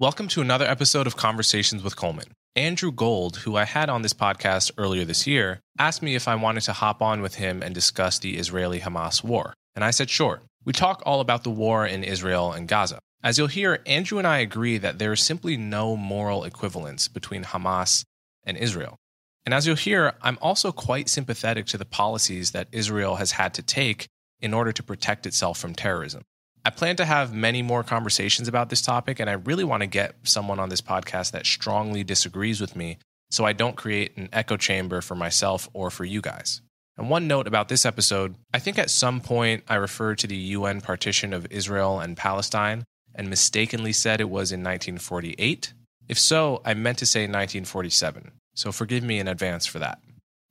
Welcome to another episode of Conversations with Coleman. Andrew Gold, who I had on this podcast earlier this year, asked me if I wanted to hop on with him and discuss the Israeli Hamas war. And I said, sure. We talk all about the war in Israel and Gaza. As you'll hear, Andrew and I agree that there is simply no moral equivalence between Hamas and Israel. And as you'll hear, I'm also quite sympathetic to the policies that Israel has had to take in order to protect itself from terrorism. I plan to have many more conversations about this topic, and I really want to get someone on this podcast that strongly disagrees with me so I don't create an echo chamber for myself or for you guys. And one note about this episode I think at some point I referred to the UN partition of Israel and Palestine and mistakenly said it was in 1948. If so, I meant to say 1947, so forgive me in advance for that.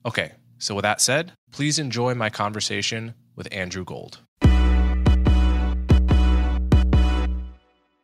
Okay, so with that said, please enjoy my conversation with Andrew Gold.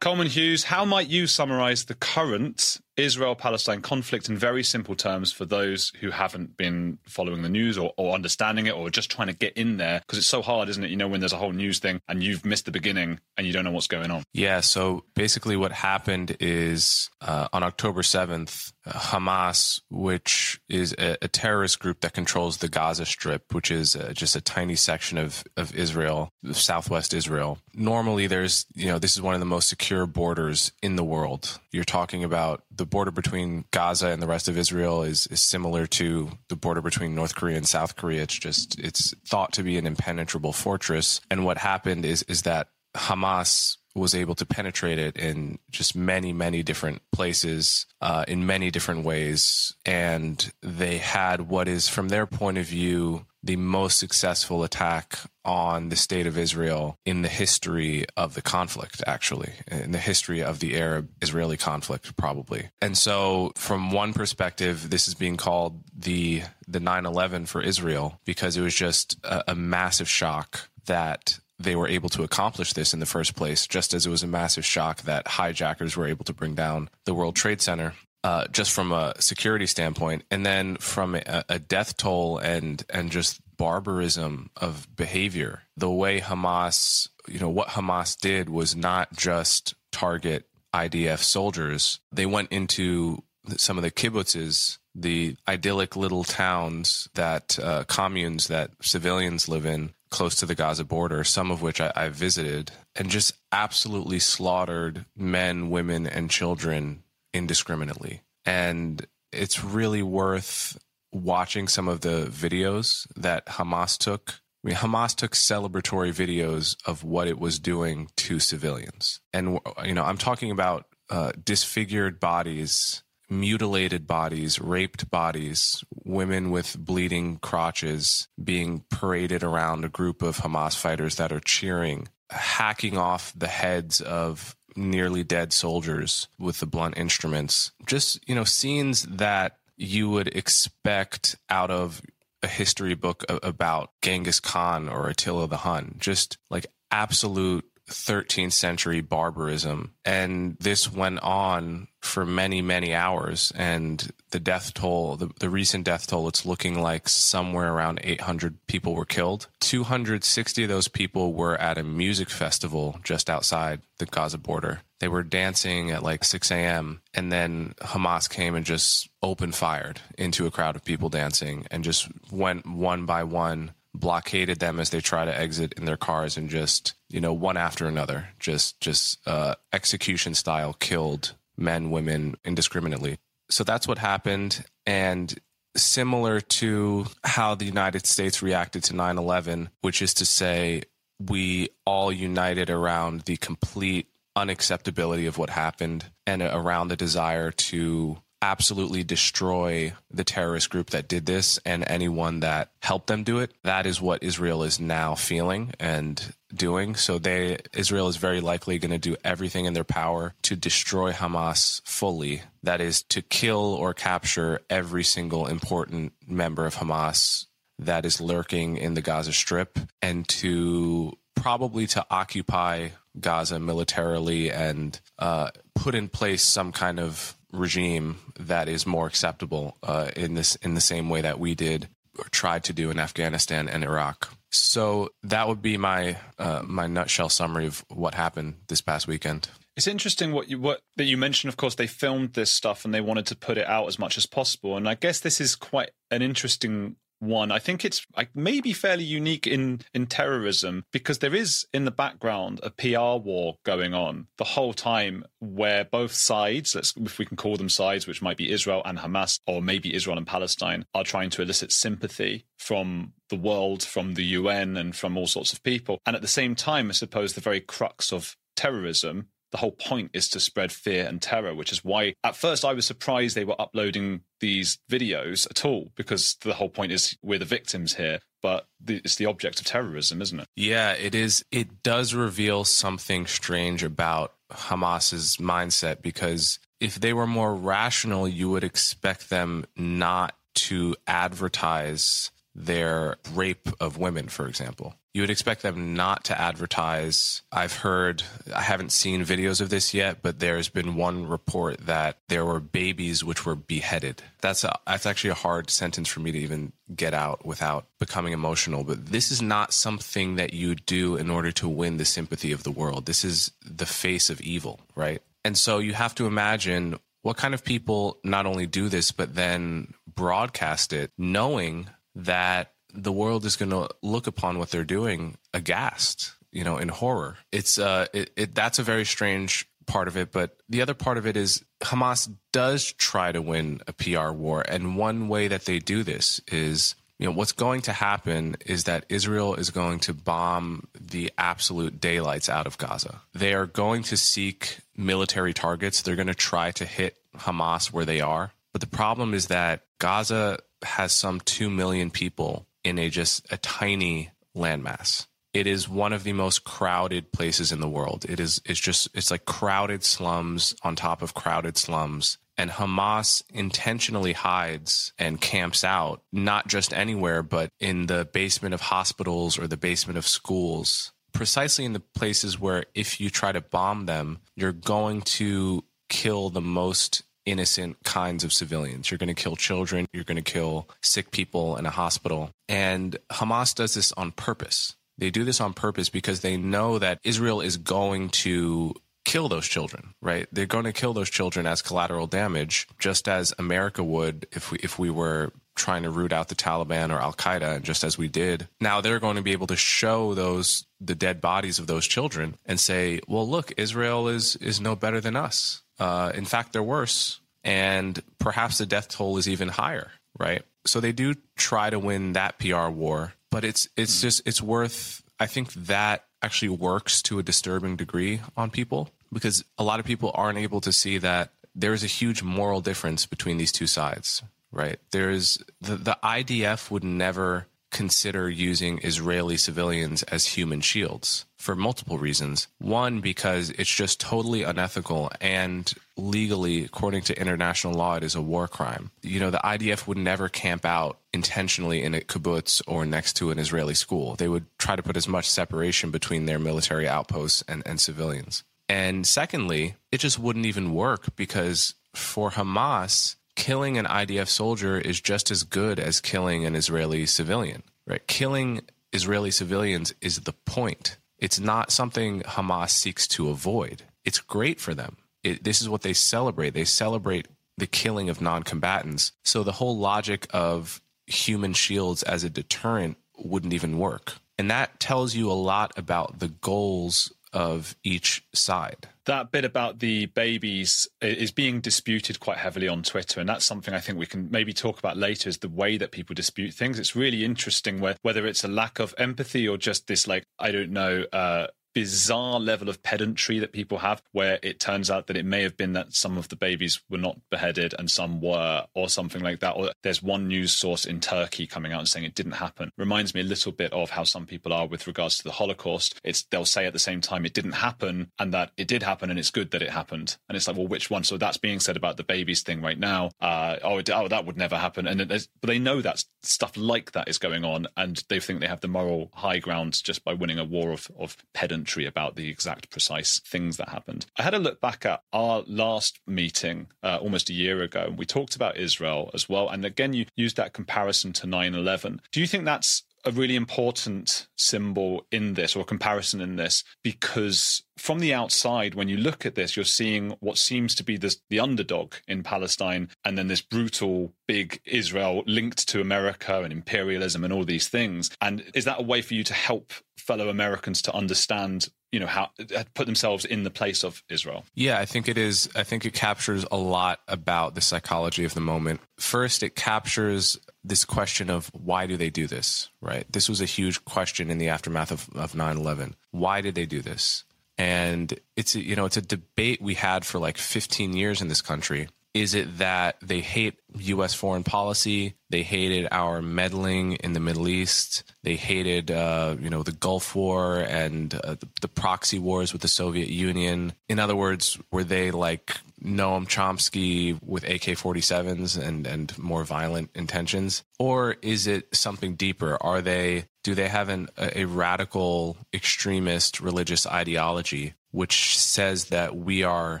Coleman Hughes, how might you summarize the current Israel Palestine conflict in very simple terms for those who haven't been following the news or, or understanding it or just trying to get in there? Because it's so hard, isn't it? You know, when there's a whole news thing and you've missed the beginning and you don't know what's going on. Yeah. So basically, what happened is uh, on October 7th, Hamas, which is a, a, terrorist group that controls the Gaza Strip, which is uh, just a tiny section of, of Israel, southwest Israel. Normally, there's, you know, this is one of the most secure borders in the world. You're talking about the the border between Gaza and the rest of Israel is, is similar to the border between North Korea and South Korea. It's just it's thought to be an impenetrable fortress. And what happened is is that Hamas was able to penetrate it in just many, many different places, uh, in many different ways. And they had what is, from their point of view, the most successful attack on the state of Israel in the history of the conflict, actually, in the history of the Arab Israeli conflict, probably. And so, from one perspective, this is being called the the 9/11 for Israel because it was just a, a massive shock that they were able to accomplish this in the first place, just as it was a massive shock that hijackers were able to bring down the World Trade Center. Uh, just from a security standpoint, and then from a, a death toll and and just barbarism of behavior. The way Hamas, you know, what Hamas did was not just target IDF soldiers. They went into some of the kibbutzes, the idyllic little towns that uh, communes that civilians live in, close to the Gaza border, some of which I, I visited, and just absolutely slaughtered men, women, and children indiscriminately. And it's really worth watching some of the videos that Hamas took. I mean, Hamas took celebratory videos of what it was doing to civilians. And, you know, I'm talking about uh, disfigured bodies mutilated bodies, raped bodies, women with bleeding crotches being paraded around a group of Hamas fighters that are cheering, hacking off the heads of nearly dead soldiers with the blunt instruments. Just, you know, scenes that you would expect out of a history book about Genghis Khan or Attila the Hun. Just like absolute 13th century barbarism. And this went on for many, many hours. And the death toll, the, the recent death toll, it's looking like somewhere around 800 people were killed. 260 of those people were at a music festival just outside the Gaza border. They were dancing at like 6 a.m. And then Hamas came and just open fired into a crowd of people dancing and just went one by one blockaded them as they try to exit in their cars and just you know one after another just just uh, execution style killed men women indiscriminately. So that's what happened. And similar to how the united states reacted to 9-11 which is to say we all united around the complete unacceptability of what happened and around the desire to absolutely destroy the terrorist group that did this and anyone that helped them do it. That is what Israel is now feeling and doing. So they Israel is very likely going to do everything in their power to destroy Hamas fully. That is to kill or capture every single important member of Hamas that is lurking in the Gaza Strip and to probably to occupy Gaza militarily and uh, put in place some kind of regime that is more acceptable uh, in this in the same way that we did or tried to do in Afghanistan and Iraq. So that would be my uh, my nutshell summary of what happened this past weekend. It's interesting what you what that you mentioned. Of course, they filmed this stuff and they wanted to put it out as much as possible. And I guess this is quite an interesting one. I think it's maybe fairly unique in in terrorism because there is in the background a PR war going on the whole time where both sides, let's if we can call them sides, which might be Israel and Hamas or maybe Israel and Palestine, are trying to elicit sympathy from the world, from the UN and from all sorts of people. And at the same time, I suppose the very crux of terrorism the whole point is to spread fear and terror, which is why at first I was surprised they were uploading these videos at all, because the whole point is we're the victims here, but it's the object of terrorism, isn't it? Yeah, it is. It does reveal something strange about Hamas's mindset because if they were more rational, you would expect them not to advertise their rape of women, for example. You would expect them not to advertise. I've heard, I haven't seen videos of this yet, but there's been one report that there were babies which were beheaded. That's a, that's actually a hard sentence for me to even get out without becoming emotional. But this is not something that you do in order to win the sympathy of the world. This is the face of evil, right? And so you have to imagine what kind of people not only do this, but then broadcast it knowing that the world is going to look upon what they're doing aghast, you know, in horror. It's uh, it, it, that's a very strange part of it, but the other part of it is Hamas does try to win a PR war, and one way that they do this is. You know, what's going to happen is that Israel is going to bomb the absolute daylights out of Gaza. They are going to seek military targets. They're going to try to hit Hamas where they are. But the problem is that Gaza has some 2 million people in a just a tiny landmass. It is one of the most crowded places in the world. It is it's just it's like crowded slums on top of crowded slums. And Hamas intentionally hides and camps out, not just anywhere, but in the basement of hospitals or the basement of schools, precisely in the places where if you try to bomb them, you're going to kill the most innocent kinds of civilians. You're going to kill children, you're going to kill sick people in a hospital. And Hamas does this on purpose. They do this on purpose because they know that Israel is going to kill those children, right? They're going to kill those children as collateral damage, just as America would if we if we were trying to root out the Taliban or Al Qaeda, just as we did. Now they're going to be able to show those the dead bodies of those children and say, "Well, look, Israel is is no better than us. Uh, in fact, they're worse, and perhaps the death toll is even higher, right? So they do try to win that PR war, but it's it's just it's worth. I think that actually works to a disturbing degree on people because a lot of people aren't able to see that there is a huge moral difference between these two sides, right? There's the, the IDF would never consider using Israeli civilians as human shields for multiple reasons. One, because it's just totally unethical and legally, according to international law, it is a war crime. You know, the IDF would never camp out intentionally in a kibbutz or next to an Israeli school. They would try to put as much separation between their military outposts and, and civilians. And secondly, it just wouldn't even work because for Hamas, killing an IDF soldier is just as good as killing an Israeli civilian, right? Killing Israeli civilians is the point. It's not something Hamas seeks to avoid. It's great for them. It, this is what they celebrate. They celebrate the killing of non combatants. So the whole logic of human shields as a deterrent wouldn't even work. And that tells you a lot about the goals of each side. That bit about the babies is being disputed quite heavily on Twitter, and that's something I think we can maybe talk about later. Is the way that people dispute things? It's really interesting whether it's a lack of empathy or just this, like I don't know, uh, bizarre level of pedantry that people have, where it turns out that it may have been that some of the babies were not beheaded and some were, or something like that. Or there's one news source in Turkey coming out and saying it didn't happen. Reminds me a little bit of how some people are with regards to the Holocaust. It's they'll say at the same time it didn't happen and that it did happen and it's good that it happened. And it's like, well, which one? So that's being said about the babies thing right now. Uh, oh, oh, that would never happen. And but they know that stuff like that is going on, and they think they have the moral high ground just by winning a war of, of pedantry about the exact precise things that happened. I had a look back at our last meeting uh, almost a year ago, and we talked about Israel as well. And again, you used that comparison to 9 11. Do you think that's a really important symbol in this or comparison in this because from the outside, when you look at this, you're seeing what seems to be this, the underdog in Palestine, and then this brutal, big Israel linked to America and imperialism and all these things. And is that a way for you to help fellow Americans to understand you know how uh, put themselves in the place of Israel. Yeah, I think it is I think it captures a lot about the psychology of the moment. First, it captures this question of why do they do this, right? This was a huge question in the aftermath of, of 9/11. Why did they do this? And it's a, you know, it's a debate we had for like 15 years in this country is it that they hate U.S. foreign policy? They hated our meddling in the Middle East. They hated, uh, you know, the Gulf War and uh, the, the, proxy wars with the Soviet Union. In other words, were they like Noam Chomsky with AK-47s and and more violent intentions, or is it something deeper? Are they do they have an, a radical extremist religious ideology which says that we are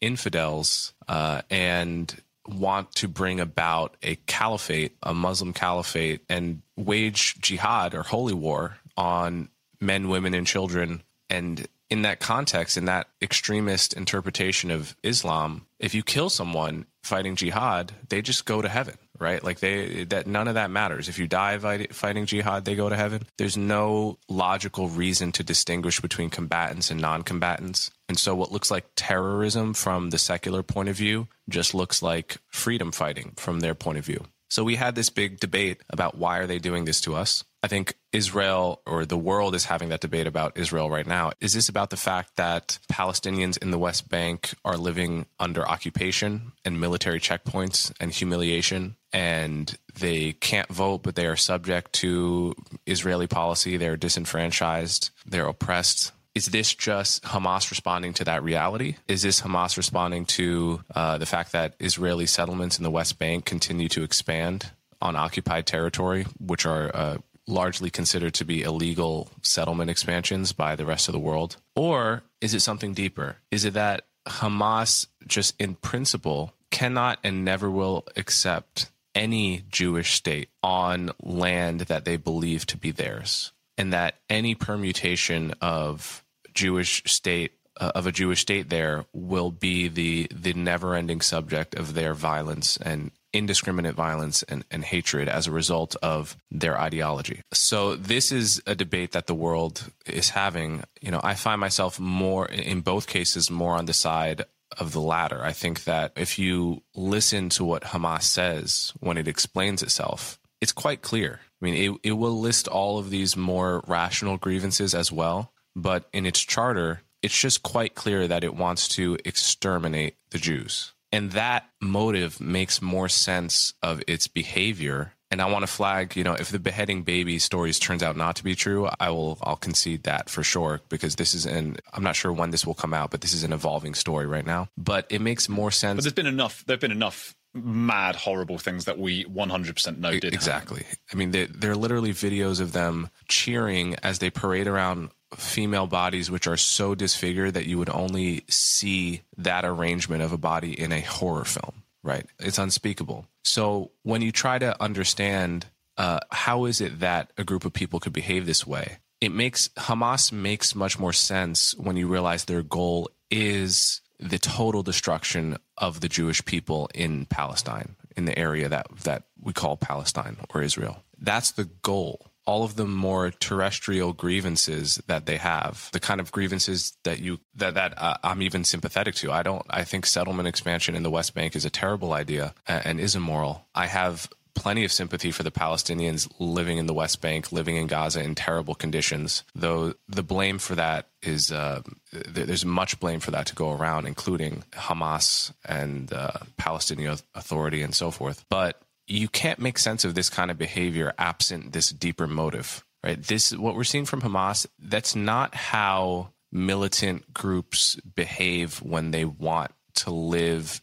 infidels uh, and want to bring about a caliphate, a Muslim caliphate, and wage jihad or holy war on men, women, and children. And in that context, in that extremist interpretation of Islam, if you kill someone fighting jihad, they just go to heaven right? Like they that none of that matters. If you die fighting jihad, they go to heaven. There's no logical reason to distinguish between combatants and non-combatants. And so what looks like terrorism from the secular point of view just looks like freedom fighting from their point of view. So we had this big debate about why are they doing this to us? I think Israel or the world is having that debate about Israel right now. Is this about the fact that Palestinians in the West Bank are living under occupation and military checkpoints and humiliation and they can't vote but they are subject to Israeli policy, they're disenfranchised, they're oppressed, is this just Hamas responding to that reality? Is this Hamas responding to uh, the fact that Israeli settlements in the West Bank continue to expand on occupied territory, which are uh, largely considered to be illegal settlement expansions by the rest of the world? Or is it something deeper? Is it that Hamas, just in principle, cannot and never will accept any Jewish state on land that they believe to be theirs? And that any permutation of Jewish state uh, of a Jewish state there will be the the never-ending subject of their violence and indiscriminate violence and, and hatred as a result of their ideology. So this is a debate that the world is having. You know, I find myself more in both cases more on the side of the latter. I think that if you listen to what Hamas says when it explains itself, it's quite clear. I mean, it, it will list all of these more rational grievances as well but in its charter, it's just quite clear that it wants to exterminate the Jews. And that motive makes more sense of its behavior. And I want to flag, you know, if the beheading baby stories turns out not to be true, I will I'll concede that for sure because this is an I'm not sure when this will come out, but this is an evolving story right now. But it makes more sense. But there's been enough there've been enough mad horrible things that we 100% know did exactly happen. i mean they, they're literally videos of them cheering as they parade around female bodies which are so disfigured that you would only see that arrangement of a body in a horror film, right? It's unspeakable. So when you try to understand uh, how is it that a group of people could behave this way, it makes Hamas makes much more sense when you realize their goal is the total destruction of the Jewish people in Palestine, in the area that that we call Palestine or Israel. That's the goal all of the more terrestrial grievances that they have, the kind of grievances that you that that uh, I'm even sympathetic to. I don't. I think settlement expansion in the West Bank is a terrible idea and is immoral. I have plenty of sympathy for the Palestinians living in the West Bank, living in Gaza in terrible conditions. Though the blame for that is uh, there's much blame for that to go around, including Hamas and uh, Palestinian Authority and so forth. But you can't make sense of this kind of behavior absent this deeper motive, right? This what we're seeing from Hamas. That's not how militant groups behave when they want to live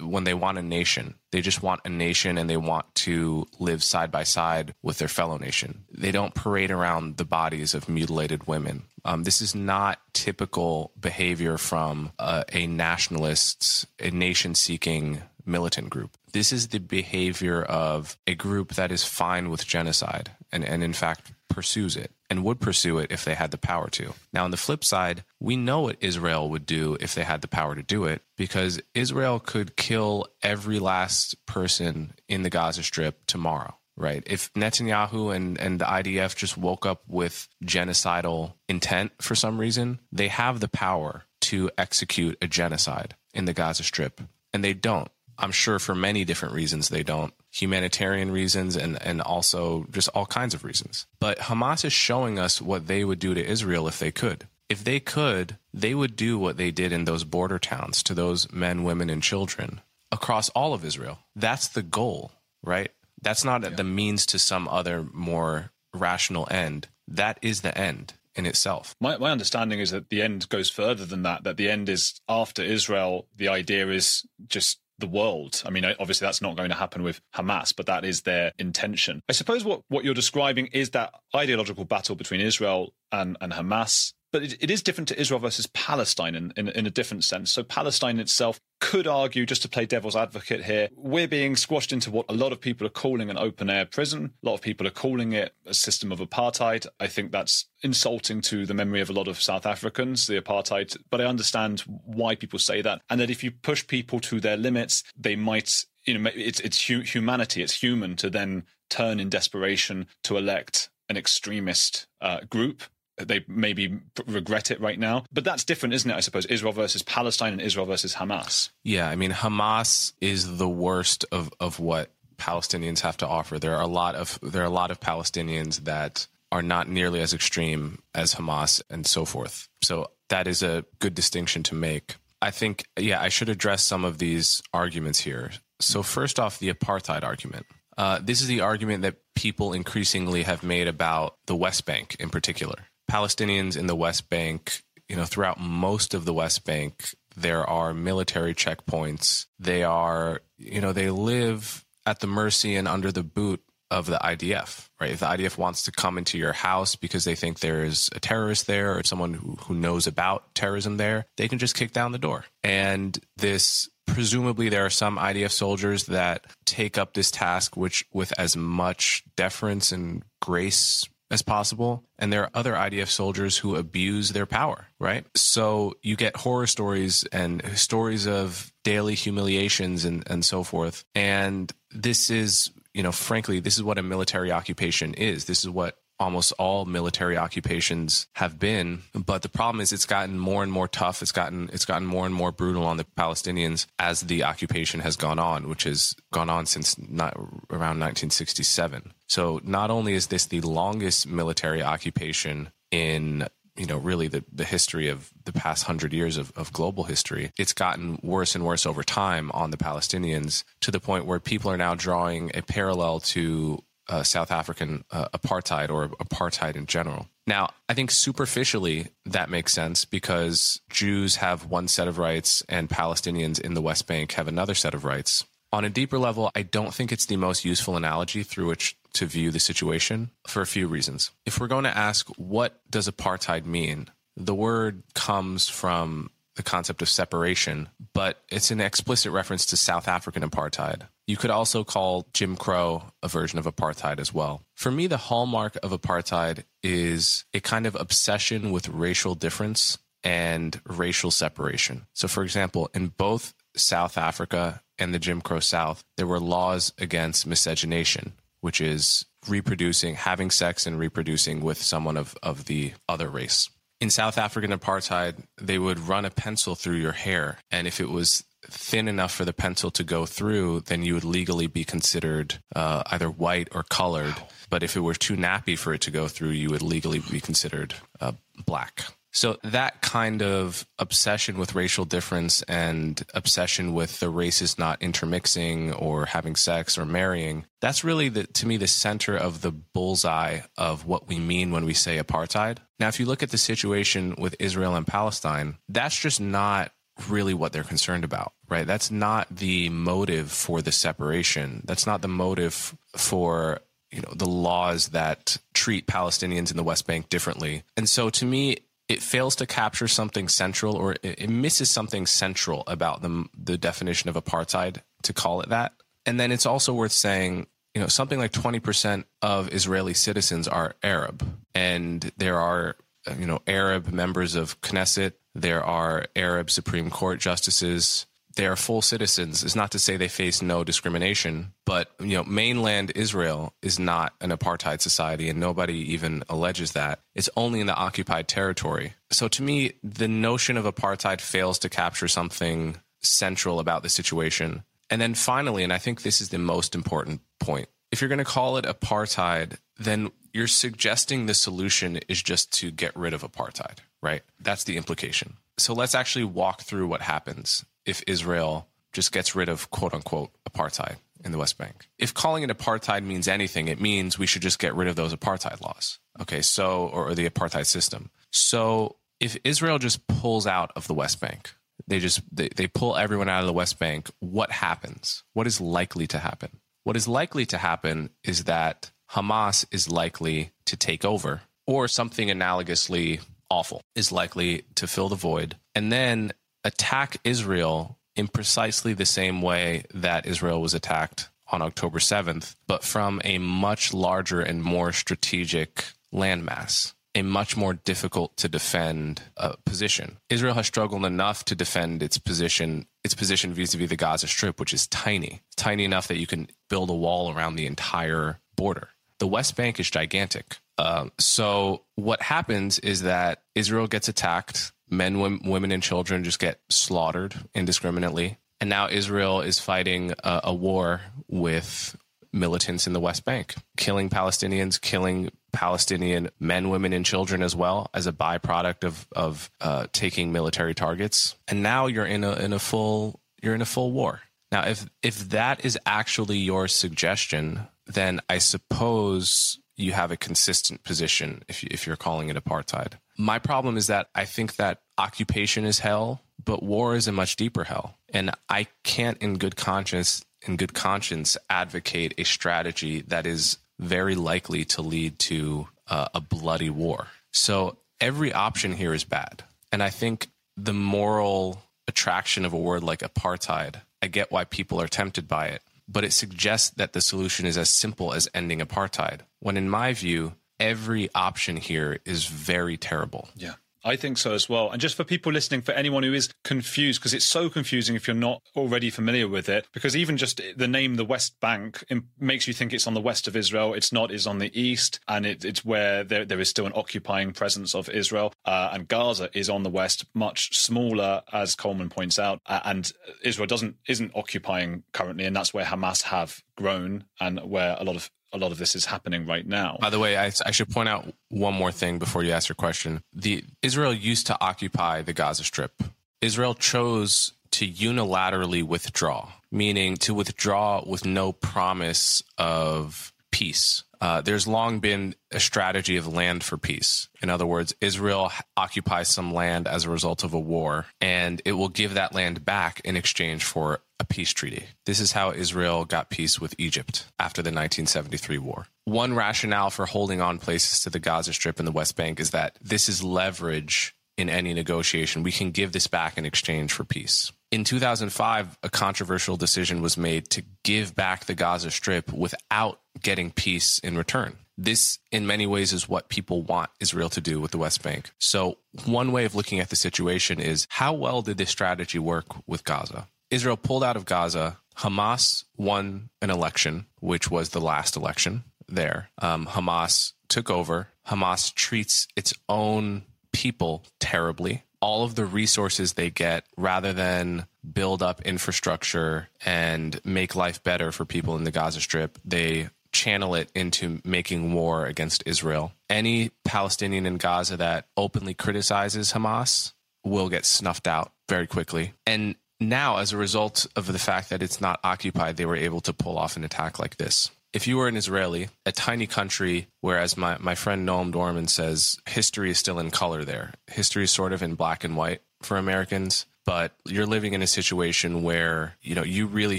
when they want a nation. They just want a nation and they want to live side by side with their fellow nation. They don't parade around the bodies of mutilated women. Um, this is not typical behavior from uh, a nationalist, a nation seeking militant group. This is the behavior of a group that is fine with genocide and, and in fact pursues it and would pursue it if they had the power to. Now, on the flip side, we know what Israel would do if they had the power to do it because Israel could kill every last person in the Gaza Strip tomorrow. Right. If Netanyahu and, and the IDF just woke up with genocidal intent for some reason, they have the power to execute a genocide in the Gaza Strip. And they don't. I'm sure for many different reasons they don't humanitarian reasons and, and also just all kinds of reasons. But Hamas is showing us what they would do to Israel if they could. If they could, they would do what they did in those border towns to those men, women, and children across all of Israel. That's the goal, right? That's not yeah. the means to some other more rational end. That is the end in itself. My, my understanding is that the end goes further than that, that the end is after Israel. The idea is just the world. I mean, obviously that's not going to happen with Hamas, but that is their intention. I suppose what, what you're describing is that ideological battle between Israel and, and Hamas but it, it is different to Israel versus Palestine in, in, in, a different sense. So Palestine itself could argue, just to play devil's advocate here, we're being squashed into what a lot of people are calling an open air prison. A lot of people are calling it a system of apartheid. I think that's insulting to the memory of a lot of South Africans, the apartheid. But I understand why people say that, and that if you push people to their limits, they might. You know, it's it's humanity. It's human to then turn in desperation to elect an extremist uh, group they maybe regret it right now. But that's different, isn't it? I suppose Israel versus Palestine and Israel versus Hamas. Yeah, I mean Hamas is the worst of of what Palestinians have to offer. There are a lot of there are a lot of Palestinians that are not nearly as extreme as Hamas and so forth. So that is a good distinction to make. I think yeah, I should address some of these arguments here. So first off, the apartheid argument. Uh, this is the argument that people increasingly have made about the West Bank in particular. Palestinians in the West Bank, you know, throughout most of the West Bank, there are military checkpoints. They are, you know, they live at the mercy and under the boot of the IDF, right? If the IDF wants to come into your house because they think there's a terrorist there or someone who, who knows about terrorism there, they can just kick down the door. And this presumably there are some IDF soldiers that take up this task which with as much deference and grace as possible. And there are other IDF soldiers who abuse their power, right? So you get horror stories and stories of daily humiliations and, and so forth. And this is, you know, frankly, this is what a military occupation is. This is what almost all military occupations have been. But the problem is it's gotten more and more tough. It's gotten it's gotten more and more brutal on the Palestinians as the occupation has gone on, which has gone on since not around 1967. So not only is this the longest military occupation in you know really the, the history of the past hundred years of, of global history it's gotten worse and worse over time on the palestinians to the point where people are now drawing a parallel to uh, South African uh, apartheid or apartheid in general. Now, I think superficially that makes sense because Jews have one set of rights and Palestinians in the West Bank have another set of rights. On a deeper level, I don't think it's the most useful analogy through which to view the situation for a few reasons. If we're going to ask what does apartheid mean, the word comes from the concept of separation, but it's an explicit reference to South African apartheid. You could also call Jim Crow a version of apartheid as well. For me, the hallmark of apartheid is a kind of obsession with racial difference and racial separation. So, for example, in both South Africa and the Jim Crow South, there were laws against miscegenation, which is reproducing, having sex and reproducing with someone of, of the other race. In South African apartheid, they would run a pencil through your hair. And if it was thin enough for the pencil to go through, then you would legally be considered uh, either white or colored. But if it were too nappy for it to go through, you would legally be considered uh, black. So that kind of obsession with racial difference and obsession with the races not intermixing or having sex or marrying, that's really the, to me the center of the bullseye of what we mean when we say apartheid. Now, if you look at the situation with Israel and Palestine, that's just not really what they're concerned about, right? That's not the motive for the separation. That's not the motive for you know the laws that treat Palestinians in the West Bank differently. And so to me it fails to capture something central or it, misses something central about the, the definition of apartheid to call it that. And then it's also worth saying, you know, something like 20% of Israeli citizens are Arab. And there are, you know, Arab members of Knesset, there are Arab Supreme Court justices, they are full citizens is not to say they face no discrimination, but you know, mainland Israel is not an apartheid society and nobody even alleges that. It's only in the occupied territory. So to me, the notion of apartheid fails to capture something central about the situation. And then finally, and I think this is the most important point, if you're going to call it apartheid, then you're suggesting the solution is just to get rid of apartheid, right? That's the implication. So let's actually walk through what happens if Israel just gets rid of quote unquote apartheid in the West Bank. If calling it apartheid means anything, it means we should just get rid of those apartheid laws. Okay, so, or, or the apartheid system. So if Israel just pulls out of the West Bank, they just they, they pull everyone out of the West Bank, what happens? What is likely to happen? What is likely to happen is that Hamas is likely to take over, or something analogously awful is likely to fill the void. And then attack Israel in precisely the same way that Israel was attacked on October 7th, but from a much larger and more strategic landmass, a much more difficult to defend uh, position. Israel has struggled enough to defend its position, its position vis-a-vis the Gaza Strip, which is tiny, tiny enough that you can build a wall around the entire border. The West Bank is gigantic. Uh, so what happens is that Israel gets attacked men, women, and children just get slaughtered indiscriminately. And now Israel is fighting a, a war with militants in the West Bank, killing Palestinians, killing Palestinian men, women, and children as well as a byproduct of of uh, taking military targets. And now you're in a in a full you're in a full war. Now, if if that is actually your suggestion, then I suppose you have a consistent position if, you, if you're calling it apartheid. My problem is that I think that occupation is hell, but war is a much deeper hell. And I can't, in good conscience, in good conscience, advocate a strategy that is very likely to lead to uh, a bloody war. So every option here is bad. And I think the moral attraction of a word like apartheid, I get why people are tempted by it but it suggests that the solution is as simple as ending apartheid. When in my view, every option here is very terrible. Yeah. I think so as well. And just for people listening, for anyone who is confused, because it's so confusing if you're not already familiar with it, because even just the name, the West Bank, makes you think it's on the west of Israel. It's not, it's on the east, and it, it's where there, there is still an occupying presence of Israel. Uh, and Gaza is on the west, much smaller, as Coleman points out. And Israel doesn't isn't occupying currently, and that's where Hamas have grown and where a lot of a lot of this is happening right now. By the way, I, I, should point out one more thing before you ask your question. The Israel used to occupy the Gaza Strip. Israel chose to unilaterally withdraw, meaning to withdraw with no promise of peace. Uh, there's long been a strategy of land for peace. In other words, Israel occupies some land as a result of a war, and it will give that land back in exchange for a peace treaty. This is how Israel got peace with Egypt after the 1973 war. One rationale for holding on places to the Gaza Strip and the West Bank is that this is leverage in any negotiation. We can give this back in exchange for peace in 2005, a controversial decision was made to give back the Gaza Strip without getting peace in return. This, in many ways, is what people want Israel to do with the West Bank. So, one way of looking at the situation is how well did this strategy work with Gaza? Israel pulled out of Gaza. Hamas won an election, which was the last election there. Um, Hamas took over. Hamas treats its own people terribly all of the resources they get rather than build up infrastructure and make life better for people in the Gaza Strip, they channel it into making war against Israel. Any Palestinian in Gaza that openly criticizes Hamas will get snuffed out very quickly. And now, as a result of the fact that it's not occupied, they were able to pull off an attack like this. If you were an Israeli, a tiny country, whereas my, my friend Noam Dworman says history is still in color there, history is sort of in black and white for Americans, but you're living in a situation where, you know, you really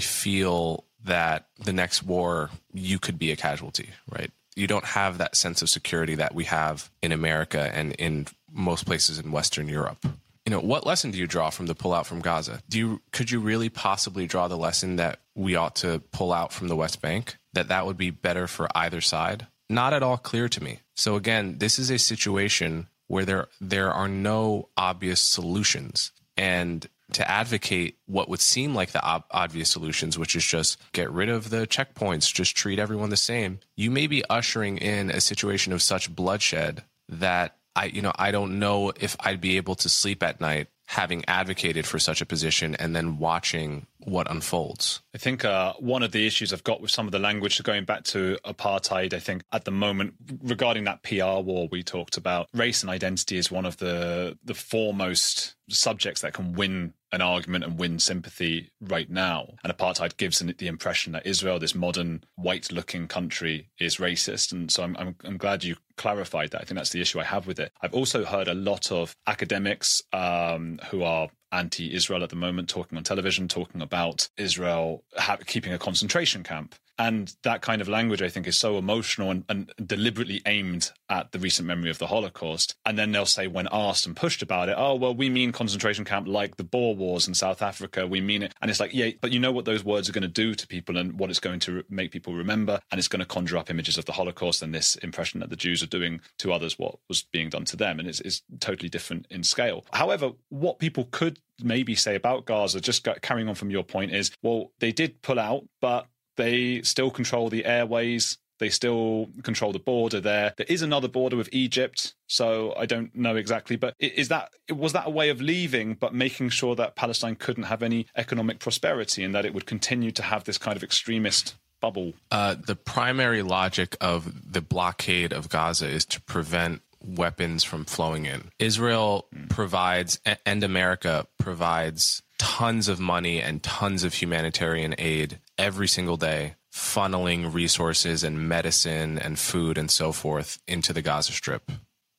feel that the next war, you could be a casualty, right? You don't have that sense of security that we have in America and in most places in Western Europe. You know what lesson do you draw from the pullout from gaza? Do you could you really possibly draw the lesson that we ought to pull out from the west bank that that would be better for either side? Not at all clear to me. So again this is a situation where there there are no obvious solutions. And to advocate what would seem like the ob- obvious solutions, which is just get rid of the checkpoints, just treat everyone the same, you may be ushering in a situation of such bloodshed that I, you know, I don't know if I'd be able to sleep at night having advocated for such a position and then watching what unfolds. I think uh, one of the issues I've got with some of the language, going back to apartheid, I think at the moment regarding that PR war we talked about, race and identity is one of the the foremost subjects that can win an argument and win sympathy right now. And apartheid gives the impression that Israel, this modern white-looking country, is racist. And so I'm, I'm, I'm glad you clarified that. I think that's the issue I have with it. I've also heard a lot of academics um, who are anti-Israel at the moment, talking on television, talking about Israel ha- keeping a concentration camp. And that kind of language, I think, is so emotional and, and, deliberately aimed at the recent memory of the Holocaust. And then they'll say, when asked and pushed about it, oh, well, we mean concentration camp like the Boer Wars in South Africa. We mean it. And it's like, yeah, but you know what those words are going to do to people and what it's going to make people remember. And it's going to conjure up images of the Holocaust and this impression that the Jews are doing to others what was being done to them. And it's, it's totally different in scale. However, what people could maybe say about Gaza, just carrying on from your point, is well, they did pull out, but they still control the airways. They still control the border there. There is another border with Egypt, so I don't know exactly. But is that was that a way of leaving, but making sure that Palestine couldn't have any economic prosperity and that it would continue to have this kind of extremist bubble? Uh, the primary logic of the blockade of Gaza is to prevent weapons from flowing in. Israel mm. provides, and America provides tons of money and tons of humanitarian aid every single day, funneling resources and medicine and food and so forth into the Gaza Strip.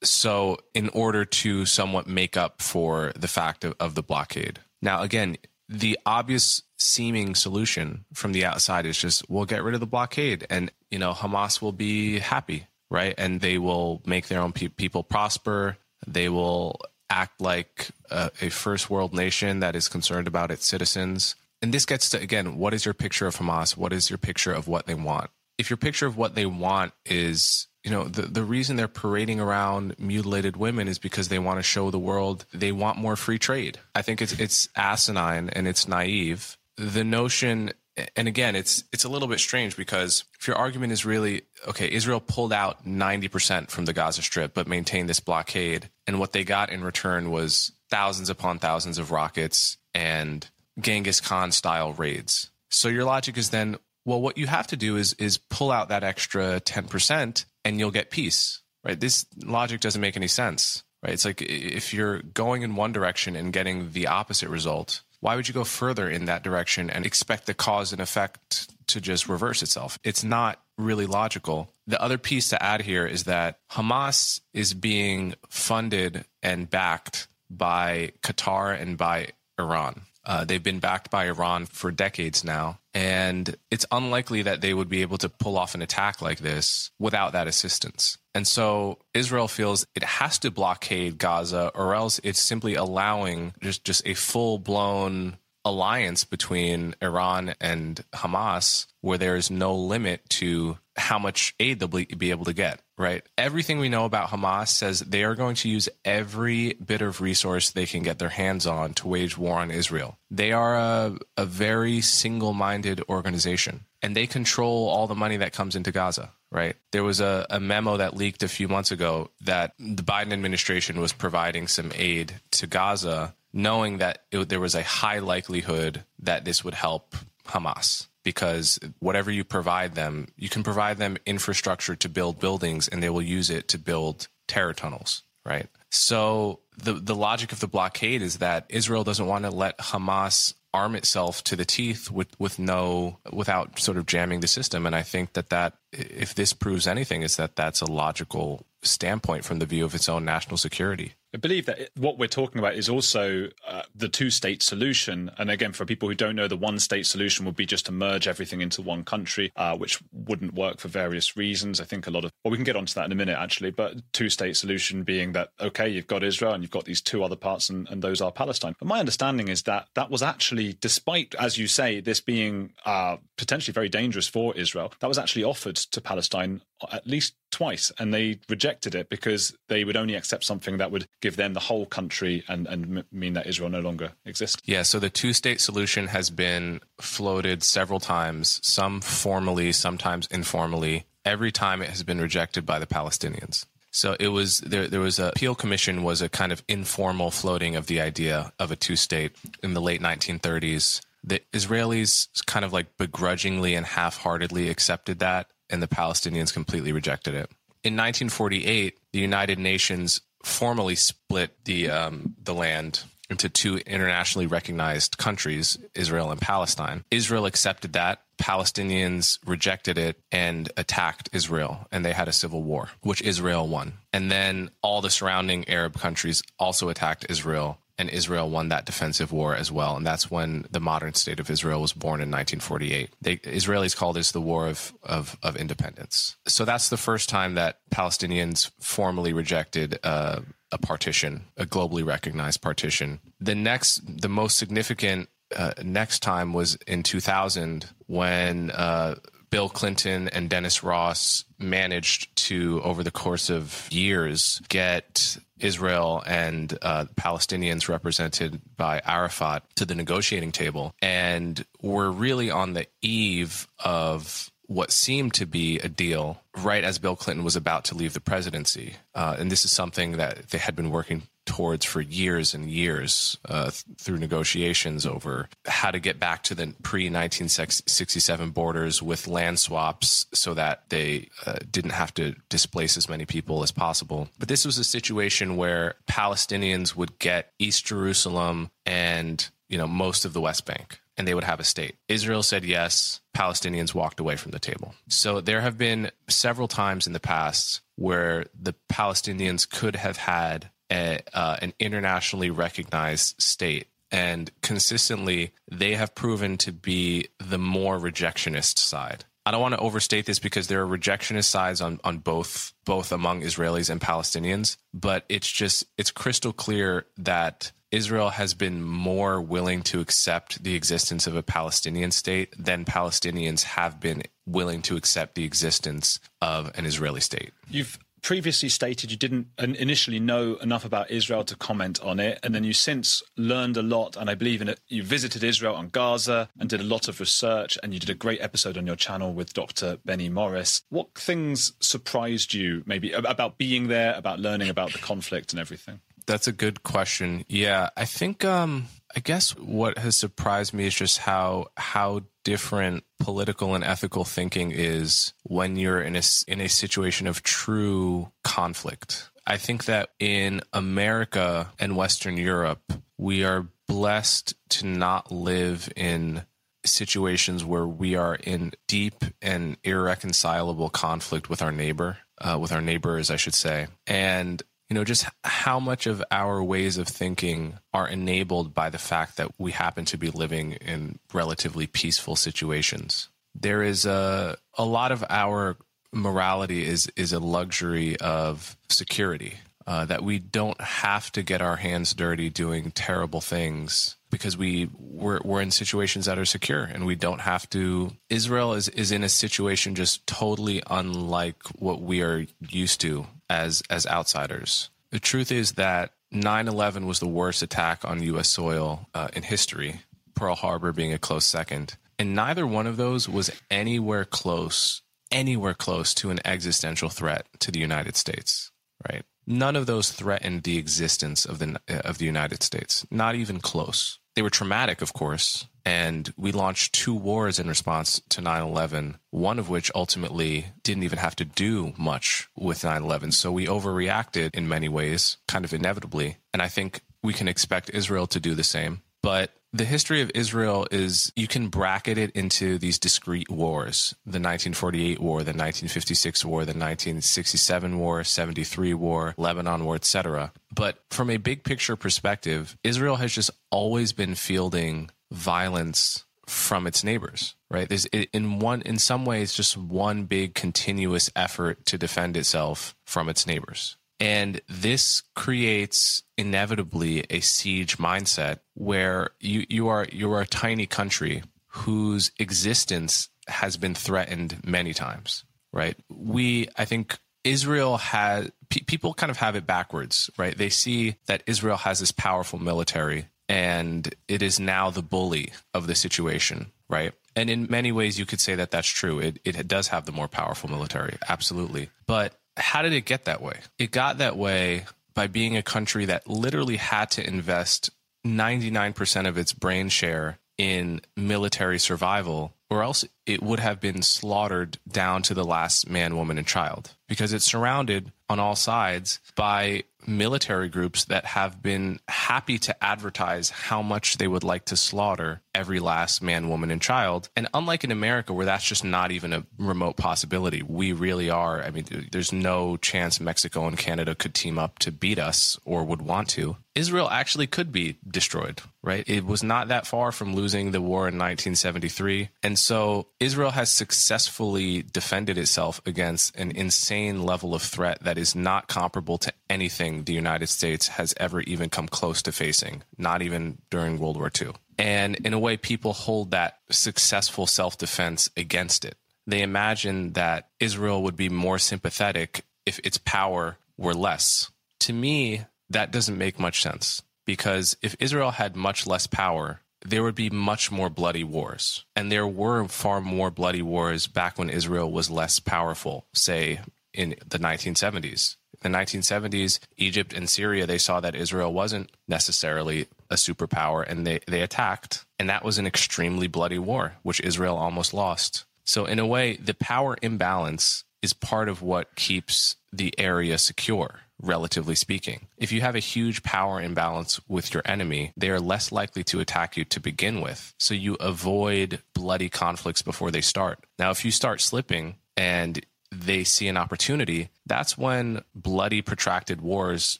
So, in order to somewhat make up for the fact of, of the blockade. Now, again, the obvious seeming solution from the outside is just we'll get rid of the blockade and you know Hamas will be happy right? And they will make their own pe- people prosper. They will act like a, a first world nation that is concerned about its citizens. And this gets to, again, what is your picture of Hamas? What is your picture of what they want? If your picture of what they want is, you know, the, the reason they're parading around mutilated women is because they want to show the world they want more free trade. I think it's, it's asinine and it's naive. The notion and again, it's it's a little bit strange because if your argument is really okay, Israel pulled out ninety percent from the Gaza Strip but maintained this blockade, and what they got in return was thousands upon thousands of rockets and Genghis Khan style raids. So your logic is then, well, what you have to do is is pull out that extra ten percent, and you'll get peace, right? This logic doesn't make any sense, right? It's like if you're going in one direction and getting the opposite result, why would you go further in that direction and expect the cause and effect to just reverse itself? It's not really logical. The other piece to add here is that Hamas is being funded and backed by Qatar and by Iran. Uh, they've been backed by Iran for decades now. And it's unlikely that they would be able to pull off an attack like this without that assistance. And so Israel feels it has to blockade Gaza, or else it's simply allowing just, just a full blown alliance between Iran and Hamas where there is no limit to how much aid they'll be able to get, right? Everything we know about Hamas says they are going to use every bit of resource they can get their hands on to wage war on Israel. They are a, a very single minded organization and they control all the money that comes into Gaza right? There was a, a, memo that leaked a few months ago that the Biden administration was providing some aid to Gaza, knowing that it, there was a high likelihood that this would help Hamas. Because whatever you provide them, you can provide them infrastructure to build buildings and they will use it to build terror tunnels, right? So the, the logic of the blockade is that Israel doesn't want to let Hamas arm itself to the teeth with with no without sort of jamming the system and i think that that if this proves anything is that that's a logical standpoint from the view of its own national security I believe that what we're talking about is also uh, the two state solution. And again, for people who don't know, the one state solution would be just to merge everything into one country, uh, which wouldn't work for various reasons. I think a lot of, well, we can get onto that in a minute, actually. But two state solution being that, okay, you've got Israel and you've got these two other parts, and, and those are Palestine. But my understanding is that that was actually, despite, as you say, this being uh, potentially very dangerous for Israel, that was actually offered to Palestine at least twice, and they rejected it because they would only accept something that would give them the whole country and, and mean that Israel no longer exists. Yeah, so the two state solution has been floated several times, some formally, sometimes informally. Every time it has been rejected by the Palestinians. So it was there. There was a Peel Commission was a kind of informal floating of the idea of a two state in the late 1930s. The Israelis kind of like begrudgingly and half heartedly accepted that and the Palestinians completely rejected it. In 1948, the United Nations formally split the um, the land into two internationally recognized countries, Israel and Palestine. Israel accepted that. Palestinians rejected it and attacked Israel, and they had a civil war, which Israel won. And then all the surrounding Arab countries also attacked Israel and Israel won that defensive war as well. And that's when the modern state of Israel was born in 1948. They, Israelis call this the War of, of, of Independence. So that's the first time that Palestinians formally rejected uh, a partition, a globally recognized partition. The next, the most significant uh, next time was in 2000 when uh, Bill Clinton and Dennis Ross managed to, over the course of years, get Israel and uh, Palestinians represented by Arafat to the negotiating table. And we're really on the eve of what seemed to be a deal right as Bill Clinton was about to leave the presidency. Uh, and this is something that they had been working towards for years and years uh, th- through negotiations over how to get back to the pre 1967 borders with land swaps so that they uh, didn't have to displace as many people as possible. But this was a situation where Palestinians would get East Jerusalem and you know most of the West Bank and they would have a state. Israel said yes, Palestinians walked away from the table. So there have been several times in the past where the Palestinians could have had a, uh, an internationally recognized state. And consistently, they have proven to be the more rejectionist side. I don't want to overstate this because there are rejectionist sides on, on both both among Israelis and Palestinians, but it's just it's crystal clear that Israel has been more willing to accept the existence of a Palestinian state than Palestinians have been willing to accept the existence of an Israeli state. You've previously stated you didn't initially know enough about Israel to comment on it, and then you since learned a lot. And I believe in it. You visited Israel and Gaza and did a lot of research, and you did a great episode on your channel with Dr. Benny Morris. What things surprised you, maybe about being there, about learning about the conflict and everything? That's a good question. Yeah, I think um, I guess what has surprised me is just how how different political and ethical thinking is when you're in a in a situation of true conflict. I think that in America and Western Europe, we are blessed to not live in situations where we are in deep and irreconcilable conflict with our neighbor, uh, with our neighbors, I should say. And you know, just how much of our ways of thinking are enabled by the fact that we happen to be living in relatively peaceful situations. There is a a lot of our morality is is a luxury of security. uh, that we don't have to get our hands dirty doing terrible things because we we're, we're in situations that are secure and we don't have to israel is is in a situation just totally unlike what we are used to as as outsiders. The truth is that 9-11 was the worst attack on u.s soil uh, in history pearl harbor being a close second. And neither one of those was anywhere close anywhere close to an existential threat to the united states right? None of those threatened the existence of the of the United States. Not even close. They were traumatic, of course. And we launched two wars in response to 9 11, one of which ultimately didn't even have to do much with 9 11. So we overreacted in many ways, kind of inevitably. And I think we can expect Israel to do the same. But the history of Israel is you can bracket it into these discrete wars the 1948 war, the 1956 war, the 1967 war, 73 war, Lebanon war, etc. But from a big picture perspective, Israel has just always been fielding violence from its neighbors right there's in one in some ways just one big continuous effort to defend itself from its neighbors and this creates inevitably a siege mindset where you, you are you are a tiny country whose existence has been threatened many times, right? We I think Israel has people kind of have it backwards, right? They see that Israel has this powerful military and it is now the bully of the situation, right? And in many ways, you could say that that's true. It, it does have the more powerful military, absolutely. But how did it get that way? It got that way by being a country that literally had to invest 99% of its brain share in military survival, or else it would have been slaughtered down to the last man, woman, and child because it's surrounded on all sides by military groups that have been happy to advertise how much they would like to slaughter every last man, woman, and child. And unlike in America, where that's just not even a remote possibility, we really are. I mean, there's no chance Mexico and Canada could team up to beat us or would want to. Israel actually could be destroyed, right? It was not that far from losing the war in 1973. And so Israel has successfully defended itself against an insane level of threat that is not comparable to anything the United States has ever even come close to facing, not even during World War II. And in a way, people hold that successful self defense against it. They imagine that Israel would be more sympathetic if its power were less. To me, that doesn't make much sense because if Israel had much less power, there would be much more bloody wars. And there were far more bloody wars back when Israel was less powerful, say in the 1970s. In the 1970s, Egypt and Syria, they saw that Israel wasn't necessarily a superpower and they, they attacked. And that was an extremely bloody war, which Israel almost lost. So, in a way, the power imbalance is part of what keeps the area secure relatively speaking. If you have a huge power imbalance with your enemy, they are less likely to attack you to begin with. So you avoid bloody conflicts before they start. Now, if you start slipping and they see an opportunity, that's when bloody, protracted wars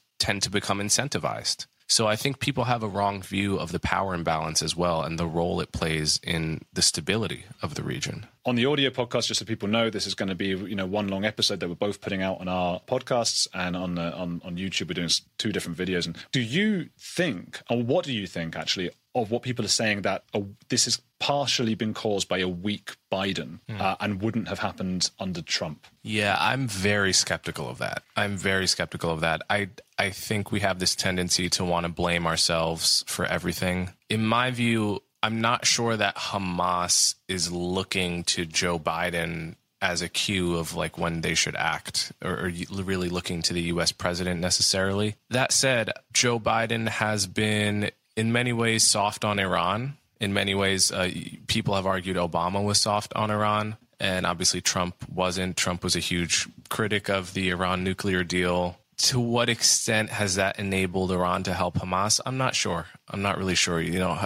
tend to become incentivized. So I think people have a wrong view of the power imbalance as well and the role it plays in the stability of the region. On the audio podcast, just so people know, this is going to be you know one long episode that we're both putting out on our podcasts and on the, on on YouTube. We're doing two different videos. And do you think, or what do you think actually, of what people are saying that uh, this has partially been caused by a weak Biden mm. uh, and wouldn't have happened under Trump. Yeah, I'm very skeptical of that. I'm very skeptical of that. I I think we have this tendency to want to blame ourselves for everything. In my view, I'm not sure that Hamas is looking to Joe Biden as a cue of like when they should act or, or, really looking to the US president necessarily. That said, Joe Biden has been in many ways soft on Iran. In many ways, uh, people have argued Obama was soft on Iran, and obviously Trump wasn't. Trump was a huge critic of the Iran nuclear deal. To what extent has that enabled Iran to help Hamas? I'm not sure. I'm not really sure. You know,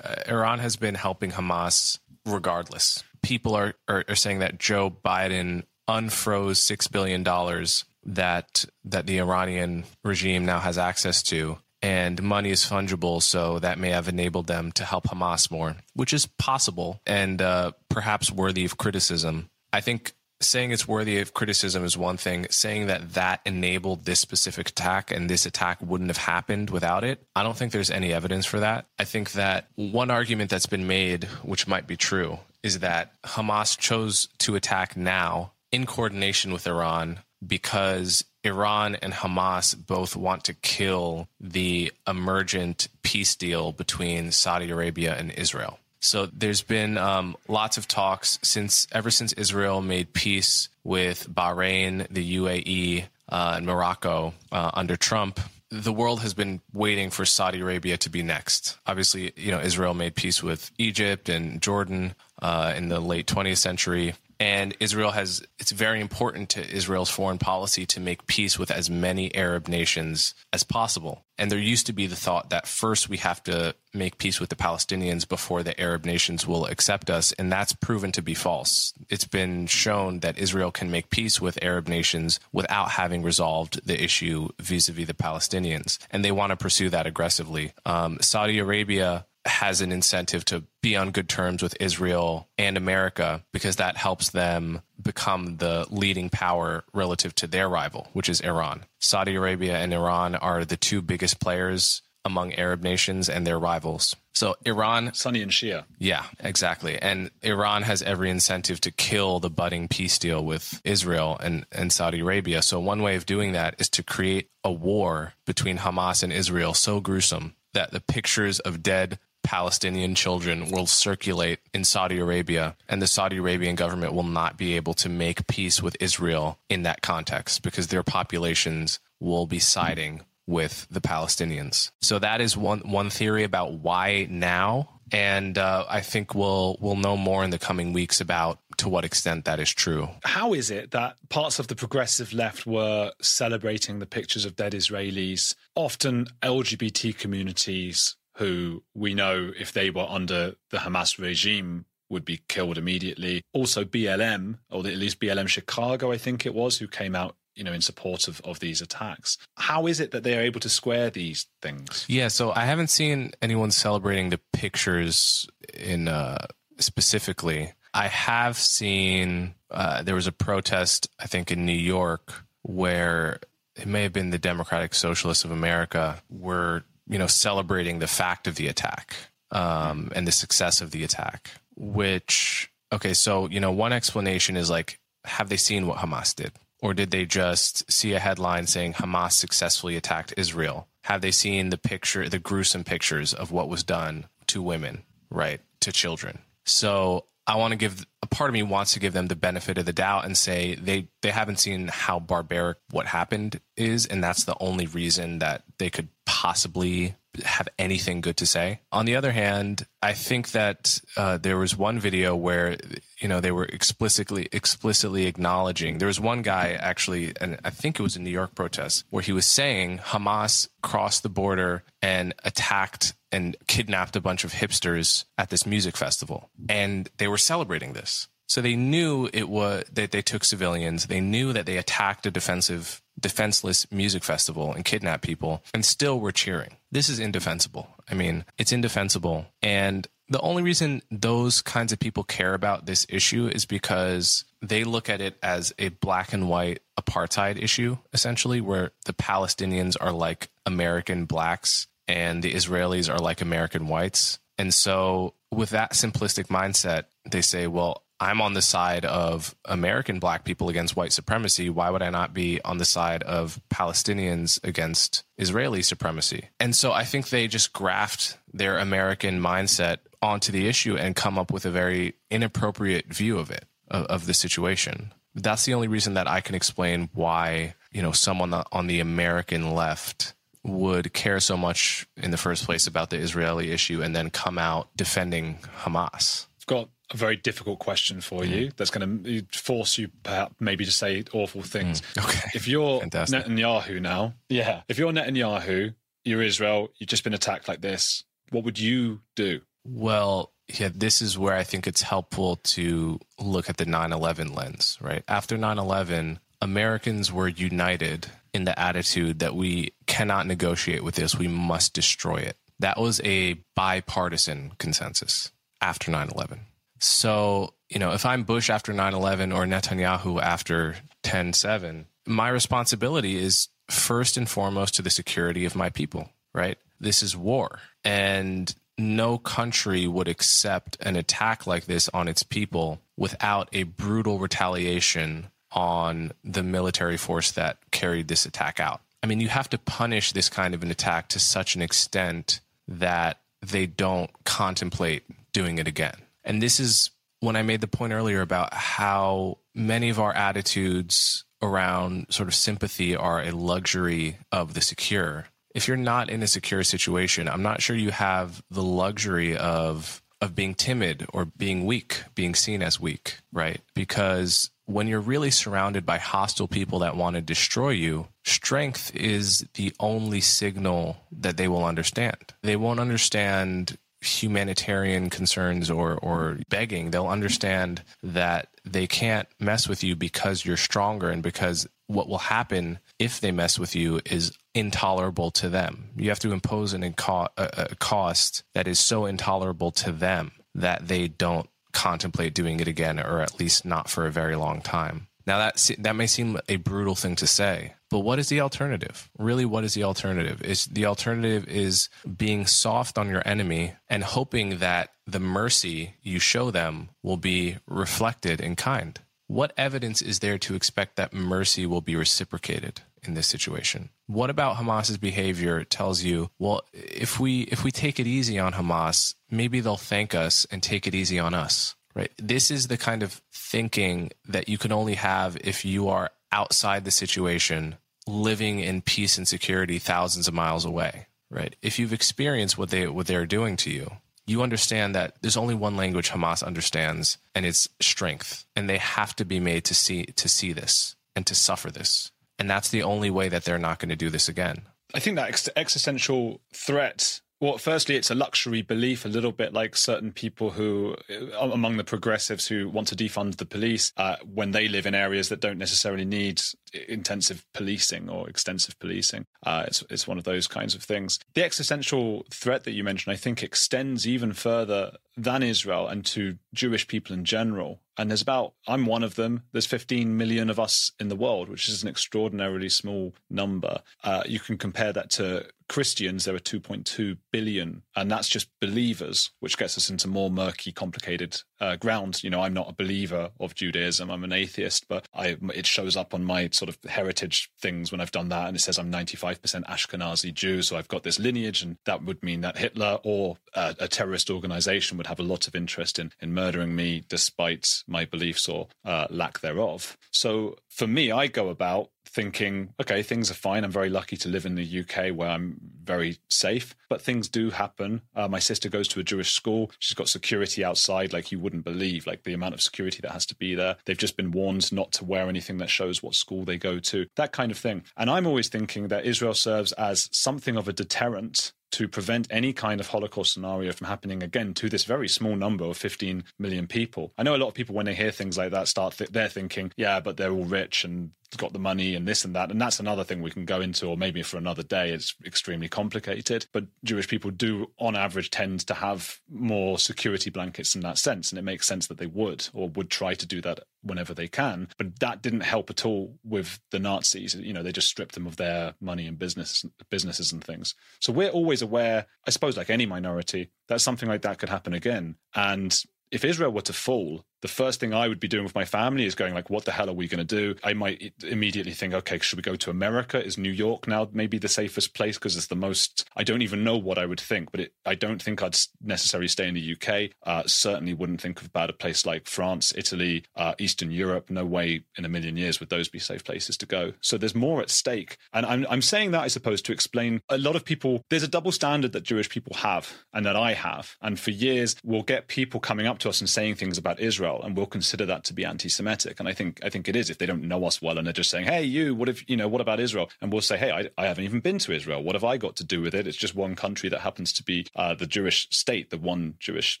Iran has been helping Hamas regardless. People are, are, are saying that Joe Biden unfroze six billion dollars that that the Iranian regime now has access to and money is fungible, so that may have enabled them to help Hamas more, which is possible and uh, perhaps worthy of criticism. I think saying it's worthy of criticism is one thing. Saying that that enabled this specific attack and this attack wouldn't have happened without it, I don't think there's any evidence for that. I think that one argument that's been made, which might be true, is that Hamas chose to attack now in coordination with Iran because Iran and Hamas both want to kill the emergent peace deal between Saudi Arabia and Israel. So there's been um, lots of talks since ever since Israel made peace with Bahrain, the UAE, uh, and Morocco uh, under Trump. The world has been waiting for Saudi Arabia to be next. Obviously, you know Israel made peace with Egypt and Jordan uh, in the late 20th century. And Israel has, it's very important to Israel's foreign policy to make peace with as many Arab nations as possible. And there used to be the thought that first we have to make peace with the Palestinians before the Arab nations will accept us. And that's proven to be false. It's been shown that Israel can make peace with Arab nations without having resolved the issue vis a vis the Palestinians. And they want to pursue that aggressively. Um, Saudi Arabia has an incentive to be on good terms with Israel and America because that helps them become the leading power relative to their rival, which is Iran. Saudi Arabia and Iran are the two biggest players among Arab nations and their rivals. So Iran, Sunni and Shia. Yeah, exactly. And Iran has every incentive to kill the budding peace deal with Israel and, and Saudi Arabia. So one way of doing that is to create a war between Hamas and Israel so gruesome that the pictures of dead Palestinian children will circulate in Saudi Arabia, and the Saudi Arabian government will not be able to make peace with Israel in that context because their populations will be siding with the Palestinians. So that is one one theory about why now, and uh, I think we'll we'll know more in the coming weeks about to what extent that is true. How is it that parts of the progressive left were celebrating the pictures of dead Israelis, often LGBT communities who we know if they were under the Hamas regime would be killed immediately. Also BLM, or at least BLM Chicago, I think it was, who came out you know in support of, of these attacks. How is it that they are able to square these things? Yeah so i haven't seen anyone celebrating the pictures in uh specifically. I have seen uh, there was a protest i think in new york where it may have been the democratic socialists of america were you know, celebrating the fact of the attack um, and the success of the attack. Which, okay, so you know, one explanation is like, have they seen what Hamas did, or did they just see a headline saying Hamas successfully attacked Israel? Have they seen the picture, the gruesome pictures of what was done to women, right, to children? So I want to give a part of me wants to give them the benefit of the doubt and say they they haven't seen how barbaric what happened is and that's the only reason that they could possibly have anything good to say. On the other hand, I think that uh, there was one video where you know they were explicitly explicitly acknowledging. There was one guy actually, and I think it was a New York protest, where he was saying Hamas crossed the border and attacked and kidnapped a bunch of hipsters at this music festival, and they were celebrating this. So they knew it was that they took civilians. They knew that they attacked a defensive, defenseless music festival and kidnap people, and still we're cheering. This is indefensible. I mean, it's indefensible. And the only reason those kinds of people care about this issue is because they look at it as a black and white apartheid issue, essentially, where the Palestinians are like American blacks and the Israelis are like American whites. And so, with that simplistic mindset, they say, well, I'm on the side of American black people against white supremacy. Why would I not be on the side of Palestinians against Israeli supremacy? And so I think they just graft their American mindset onto the issue and come up with a very inappropriate view of it, of, of the situation. That's the only reason that I can explain why, you know, someone on the American left would care so much in the first place about the Israeli issue and then come out defending Hamas. Got a very difficult question for mm. you that's going to force you perhaps maybe to say awful things. Mm. Okay. If you're Fantastic. Netanyahu now, yeah. If you're Netanyahu, you're Israel, you've just been attacked like this, what would you do? Well, yeah, this is where I think it's helpful to look at the 9 11 lens, right? After 9 11, Americans were united in the attitude that we cannot negotiate with this, we must destroy it. That was a bipartisan consensus after 9 11. So you know, if I'm Bush after 9 11 or Netanyahu after 10 7, my responsibility is first and foremost to the security of my people, right? This is war. And no country would accept an attack like this on its people without a brutal retaliation on the military force that carried this attack out. I mean, you have to punish this kind of an attack to such an extent that they don't contemplate doing it again. And this is when I made the point earlier about how many of our attitudes around sort of sympathy are a luxury of the secure. If you're not in a secure situation, I'm not sure you have the luxury of of being timid or being weak, being seen as weak, right? Because when you're really surrounded by hostile people that want to destroy you, strength is the only signal that they will understand. They won't understand humanitarian concerns or or begging they'll understand that they can't mess with you because you're stronger and because what will happen if they mess with you is intolerable to them. You have to impose an inco- a, a cost that is so intolerable to them that they don't contemplate doing it again or at least not for a very long time now that that may seem a brutal thing to say, but what is the alternative? Really, what is the alternative? Is the alternative is being soft on your enemy and hoping that the mercy you show them will be reflected in kind. What evidence is there to expect that mercy will be reciprocated in this situation? What about Hamas's behavior tells you, well, if we if we take it easy on Hamas, maybe they'll thank us and take it easy on us? Right? This is the kind of thinking that you can only have if you are outside the situation, living in peace and security thousands of miles away, right? If you've experienced what they what they're doing to you, you understand that there's only one language Hamas understands, and it's strength, and they have to be made to see to see this and to suffer this, and that's the only way that they're not going to do this again. I think that ex- existential threat well, firstly, it's a luxury belief, a little bit like certain people who, uh, among the progressives who want to defund the police, uh, when they live in areas that don't necessarily need intensive policing or extensive policing. Uh, it's, it's one of those kinds of things. The existential threat that you mentioned, I think, extends even further than Israel and to Jewish people in general. And there's about, I'm one of them. There's 15 million of us in the world, which is an extraordinarily small number. Uh, you can compare that to Christians, there are 2.2 billion, and that's just believers, which gets us into more murky, complicated uh, ground. You know, I'm not a believer of Judaism; I'm an atheist, but I, it shows up on my sort of heritage things when I've done that, and it says I'm 95% Ashkenazi Jew, so I've got this lineage, and that would mean that Hitler or a terrorist organization would have a lot of interest in in murdering me, despite my beliefs or uh, lack thereof. So for me, I go about thinking, okay, things are fine. I'm very lucky to live in the UK where I'm very safe, but things do happen. Uh, my sister goes to a Jewish school. She's got security outside like you wouldn't believe, like the amount of security that has to be there. They've just been warned not to wear anything that shows what school they go to, that kind of thing. And I'm always thinking that Israel serves as something of a deterrent to prevent any kind of Holocaust scenario from happening again to this very small number of 15 million people. I know a lot of people, when they hear things like that, start th- they're thinking, yeah, but they're all rich and got the money and this and that. And that's another thing we can go into, or maybe for another day. It's extremely complicated. But Jewish people do, on average, tend to have more security blankets in that sense. And it makes sense that they would, or would try to do that whenever they can. But that didn't help at all with the Nazis. You know, they just stripped them of their money and business businesses and things. So we're always aware, I suppose, like any minority, that something like that could happen again. And if Israel were to fall, the first thing I would be doing with my family is going like, what the hell are we going to do? I might immediately think, okay, should we go to America? Is New York now maybe the safest place because it's the most? I don't even know what I would think, but it, I don't think I'd necessarily stay in the UK. Uh, certainly wouldn't think about a place like France, Italy, uh, Eastern Europe. No way in a million years would those be safe places to go. So there's more at stake, and I'm I'm saying that I suppose to explain a lot of people. There's a double standard that Jewish people have, and that I have, and for years we'll get people coming up to us and saying things about Israel Israel, and we'll consider that to be anti-Semitic. And I think I think it is if they don't know us well and they're just saying, "Hey, you, what if you know what about Israel?" And we'll say, "Hey, I, I haven't even been to Israel. What have I got to do with it? It's just one country that happens to be uh, the Jewish state, the one Jewish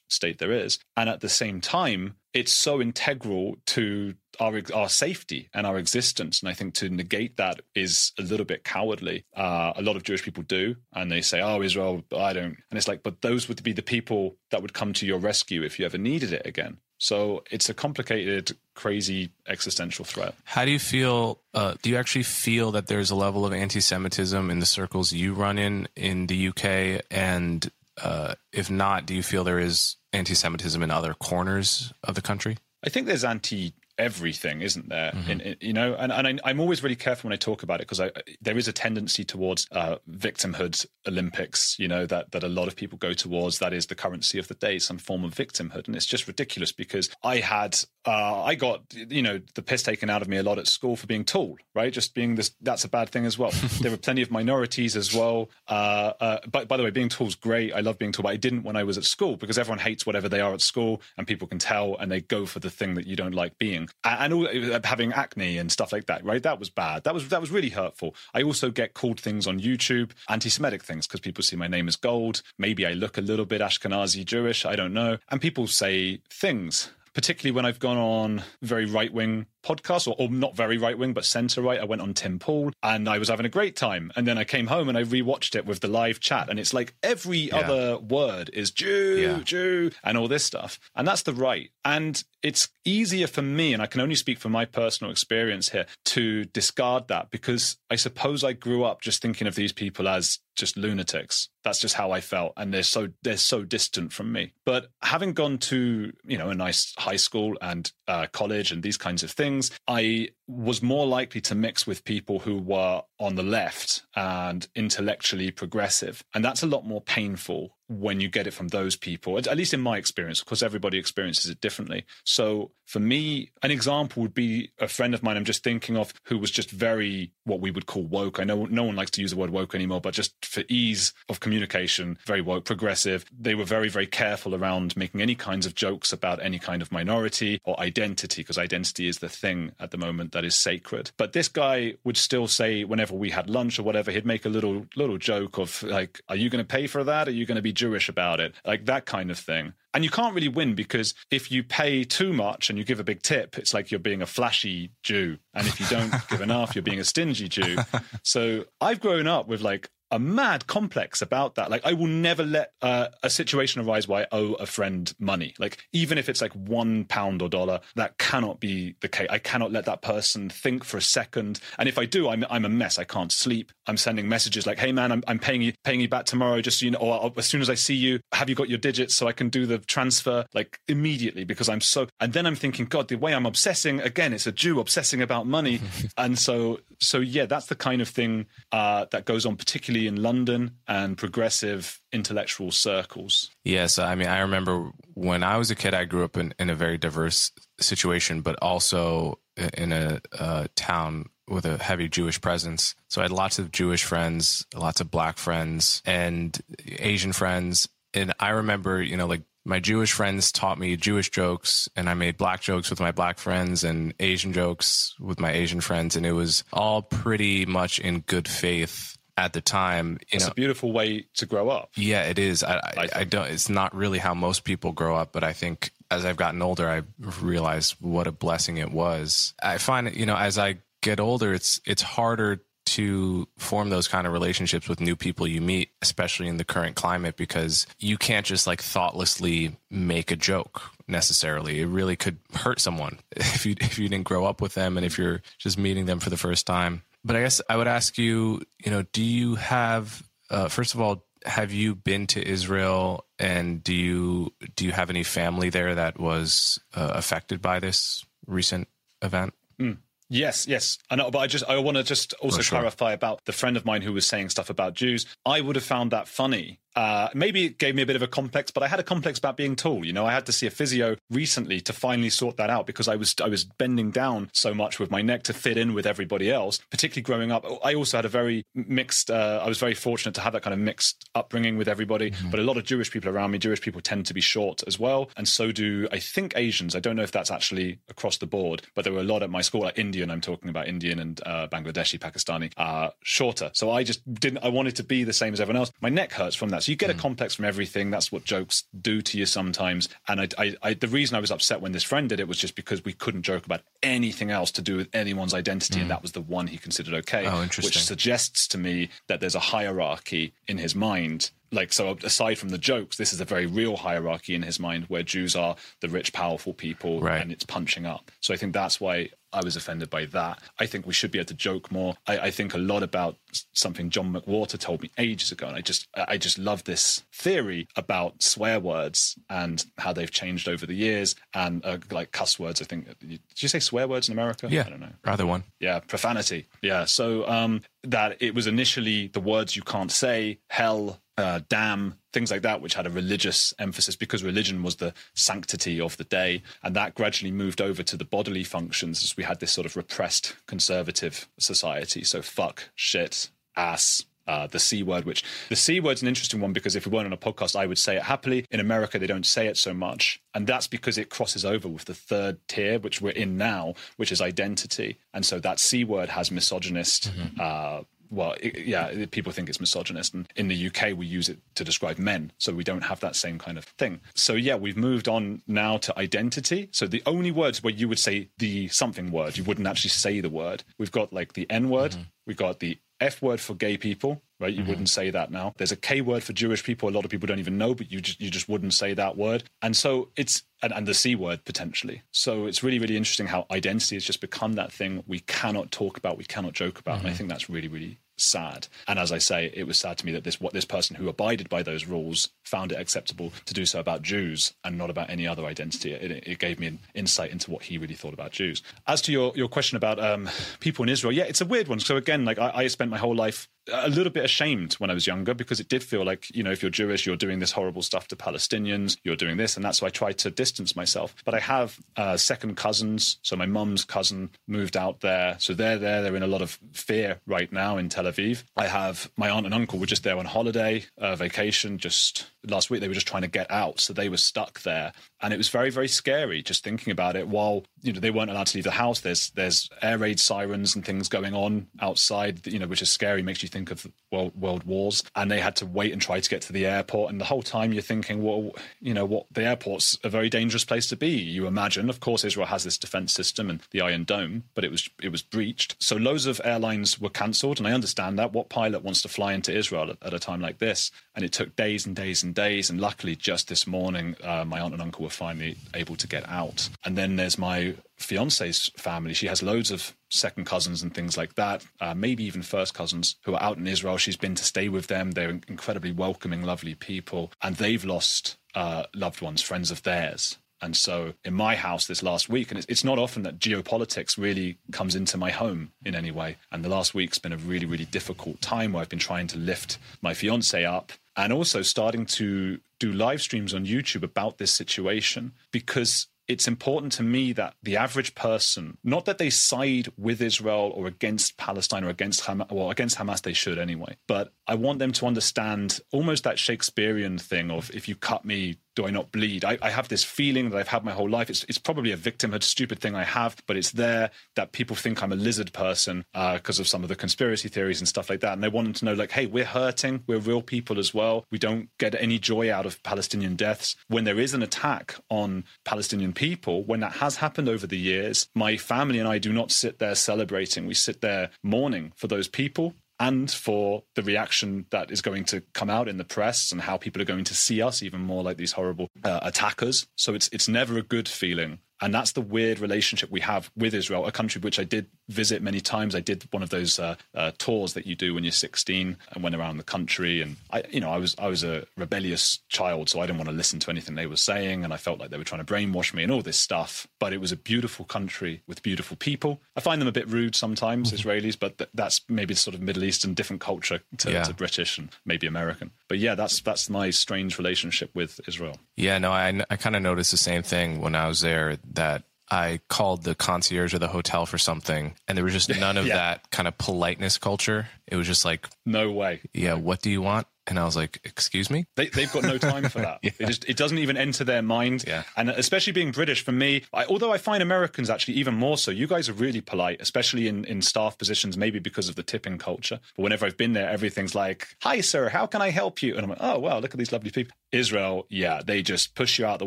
state there is." And at the same time, it's so integral to our our safety and our existence. And I think to negate that is a little bit cowardly. Uh, a lot of Jewish people do, and they say, "Oh, Israel, I don't." And it's like, but those would be the people that would come to your rescue if you ever needed it again. So it's a complicated, crazy existential threat. How do you feel? Uh, do you actually feel that there's a level of anti-Semitism in the circles you run in in the UK? And uh, if not, do you feel there is anti-Semitism in other corners of the country? I think there's anti everything, isn't there? Mm-hmm. In, in, you know, and, and I, am always really careful when I talk about it because there is a tendency towards uh, victimhood Olympics, you know, that, that a lot of people go towards. That is the currency of the day, some form of victimhood. And it's just ridiculous because I had, uh, I got, you know, the piss taken out of me a lot at school for being tall, right? Just being this, that's a bad thing as well. there were plenty of minorities as well. Uh, uh, but by the way, being tall is great. I love being tall, but I didn't when I was at school because everyone hates whatever they are at school and people can tell and they go for the thing that you don't like being and all, uh, having acne and stuff like that. Right, that was bad. That was that was really hurtful. I also get called things on YouTube, anti-Semitic things, because people see my name as gold. Maybe I look a little bit Ashkenazi Jewish. I don't know, and people say things particularly when I've gone on very right wing podcast, or, or not very right wing, but centre right. I went on Tim Pool and I was having a great time. And then I came home and I rewatched it with the live chat. And it's like every yeah. other word is Jew, yeah. Jew, and all this stuff. And that's the right. And it's easier for me, and I can only speak from my personal experience here, to discard that because I suppose I grew up just thinking of these people as just lunatics. That's just how I felt, and they're so they're so distant from me. But having gone to you know a nice high school and uh, college and these kinds of things, I was more likely to mix with people who were on the left and intellectually progressive. And that's a lot more painful when you get it from those people, at least in my experience, Of course, everybody experiences it differently. So for me, an example would be a friend of mine I'm just thinking of who was just very what we would call woke. I know no one likes to use the word woke anymore, but just for ease of communication, very woke, progressive. They were very, very careful around making any kinds of jokes about any kind of minority or identity, because identity is the thing at the moment that that is sacred. But this guy would still say whenever we had lunch or whatever, he'd make a little little joke of like, "Are you going to pay for that? Are you going to be Jewish about it?" Like that kind of thing. And you can't really win because if you pay too much and you give a big tip, it's like you're being a flashy Jew. And if you don't give enough, you're being a stingy Jew. So I've grown up with like, a mad complex about that. Like, I will never let uh, a situation arise where I owe a friend money. Like, even if it's like one pound or dollar, that cannot be the case. I cannot let that person think for a second. And if I do, I'm I'm a mess. I can't sleep. I'm sending messages like, "Hey, man, I'm, I'm paying you paying you back tomorrow. Just so you know, or as soon as I see you, have you got your digits so I can do the transfer like immediately because I'm so." And then I'm thinking, God, the way I'm obsessing again, it's a Jew obsessing about money, and so so yeah, that's the kind of thing uh, that goes on, particularly in London and progressive intellectual circles. Yes, I mean, I remember when I was a kid, I grew up in, in a very diverse situation, but also in a, a town with a heavy Jewish presence. So I had lots of Jewish friends, lots of black friends, and Asian friends. And I remember, you know, like my Jewish friends taught me Jewish jokes, and I made black jokes with my black friends and Asian jokes with my Asian friends, and it was all pretty much in good faith at the time. It's a beautiful way to grow up. Yeah, it is. I, I, I, don't. It's not really how most people grow up, but I think as I've gotten older, I realized what a blessing it was. I find, you know, as I get older, it's it's harder to form those kind of relationships with new people you meet, especially in the current climate, because you can't just like thoughtlessly make a joke necessarily. It really could hurt someone if you if you didn't grow up with them and if you're just meeting them for the first time. But I guess I would ask you, you know, do you have uh, first of all, have you been to Israel and do you do you have any family there that was uh, affected by this recent event? Mm. Yes, yes, I know, but I just I want to just also sure. clarify about the friend of mine who was saying stuff about Jews. I would have found that funny uh, maybe it gave me a bit of a complex, but I had a complex about being tall. You know, I had to see a physio recently to finally sort that out because I was I was bending down so much with my neck to fit in with everybody else. Particularly growing up, I also had a very mixed. Uh, I was very fortunate to have that kind of mixed upbringing with everybody. Mm-hmm. But a lot of Jewish people around me, Jewish people tend to be short as well, and so do I think Asians. I don't know if that's actually across the board, but there were a lot at my school, like Indian. I'm talking about Indian and uh, Bangladeshi, Pakistani, uh, shorter. So I just didn't. I wanted to be the same as everyone else. My neck hurts from that. So you get mm. a complex from everything. That's what jokes do to you sometimes. And I, I, I, the reason I was upset when this friend did it was just because we couldn't joke about anything else to do with anyone's identity, mm. and that was the one he considered okay. Oh, which suggests to me that there's a hierarchy in his mind like so aside from the jokes, this is a very real hierarchy in his mind where Jews are the rich, powerful people, Right. and it's punching up. So I think that's why I was offended by that. I think we should be able to joke more. I, I think a lot about something John McWhorter told me ages ago, and I just I just love this theory about swear words and how they've changed over the years, and uh, like cuss words. I think did you say swear words in America? Yeah. I don't know. Either one. Yeah, profanity. Yeah. So um, that it was initially the words you can't say, hell, uh, damn, things like that, which had a religious emphasis because religion was the sanctity of the day. And that gradually moved over to the bodily functions as we had this sort of repressed conservative society. So fuck, shit, ass. Uh, the C word, which the C word's an interesting one because if we weren't on a podcast, I would say it happily. In America, they don't say it so much. And that's because it crosses over with the third tier, which we're in now, which is identity. And so that C word has misogynist uh, well, it, yeah, it- people think it's misogynist. And in the UK, we use it to describe men. So we don't have that same kind of thing. So yeah, we've moved on now to identity. So the only words where you would say the something word, you wouldn't actually say the word. We've got like the N word, we've got the F word for gay people, right? You mm-hmm. wouldn't say that now. There's a K word for Jewish people. A lot of people don't even know, but you just you just wouldn't say that word. And so it's and, and the C word potentially. So it's really really interesting how identity has just become that thing we cannot talk about, we cannot joke about, and I mm-hmm. think that's really really sad. And as I say, it was sad to me that this what this person who abided by those rules found it acceptable to do so about Jews and not about any other identity. It, it gave me an insight into what he really thought about Jews. As to your your question about um, people in Israel, yeah, it's a weird one. So again, like I, I spent my whole life a little bit ashamed when I was younger because it did feel like you know if you're Jewish, you're doing this horrible stuff to Palestinians, you're doing this, and that's why I tried to distance myself. But I have uh, second cousins, so my mum's cousin moved out there, so they're there. They're in a lot of fear right now in Tel Aviv. I have my aunt and uncle were just there on holiday, uh, vacation, just last week. They were just trying to get out, so they were stuck there, and it was very very scary just thinking about it. While you know they weren't allowed to leave the house, there's there's air raid sirens and things going on outside, you know, which is scary, makes you think of world world wars. And they had to wait and try to get to the airport, and the whole time you're thinking, well, you know, what the airport's a very dangerous place to be. You imagine, of course, Israel has this defense system and the Iron Dome, but it was it was breached. So loads of airlines were cancelled, and I understand that. What pilot wants to fly into Israel at, at a time like this? And it took days and days and days. And luckily, just this morning, uh, my aunt and uncle were finally able to get out. And then there's my fiance's family. She has loads of second cousins and things like that, uh, maybe even first cousins who are out in Israel. She's been to stay with them. They're incredibly welcoming, lovely people, and they've lost uh, loved ones, friends of theirs. And so, in my house this last week, and it's, it's not often that geopolitics really comes into my home in any way. And the last week's been a really, really difficult time where I've been trying to lift my fiance up and also starting to do live streams on YouTube about this situation because it's important to me that the average person, not that they side with Israel or against Palestine or against Hamas, well, against Hamas they should anyway, but I want them to understand almost that Shakespearean thing of if you cut me, do I not bleed? I, I have this feeling that I've had my whole life. It's, it's probably a victimhood, stupid thing I have, but it's there that people think I'm a lizard person uh, because of some of the conspiracy theories and stuff like that. And they want them to know, like, hey, we're hurting. We're real people as well. We don't get any joy out of Palestinian deaths. When there is an attack on Palestinian people, when that has happened over the years, my family and I do not sit there celebrating. We sit there mourning for those people and for the reaction that is going to come out in the press and how people are going to see us even more like these horrible uh, attackers. So it's it's never a good feeling. And that's the weird relationship we have with Israel, a country which I did visit many times. I did one of those uh, uh, tours that you do when you're 16 and went around the country. And I, you know, I was I was a rebellious child, so I didn't want to listen to anything they were saying, and I felt like they were trying to brainwash me and all this stuff. But it was a beautiful country with beautiful people. I find them a bit rude sometimes, Israelis, but th- that's maybe the sort of Middle Eastern, different culture to, Yeah. to British and maybe American. But yeah, that's that's my strange relationship with Israel. Yeah, no, I, I kind of noticed the same thing when I was there that I called the concierge of the hotel for something and there was just none of Yeah. that kind of politeness culture. It was just like, No way. yeah, what do you want? And I was like, excuse me? They, they've got no time for that. It just it doesn't even enter their mind. Yeah. And especially being British, for me, I, although I find Americans actually even more so. You guys are really polite, especially in, in staff positions, maybe because of the tipping culture. But whenever I've been there, everything's like, "Hi, sir, how can I help you?" And I'm like, "Oh, wow, look at these lovely people." Israel, yeah, they just push you out of the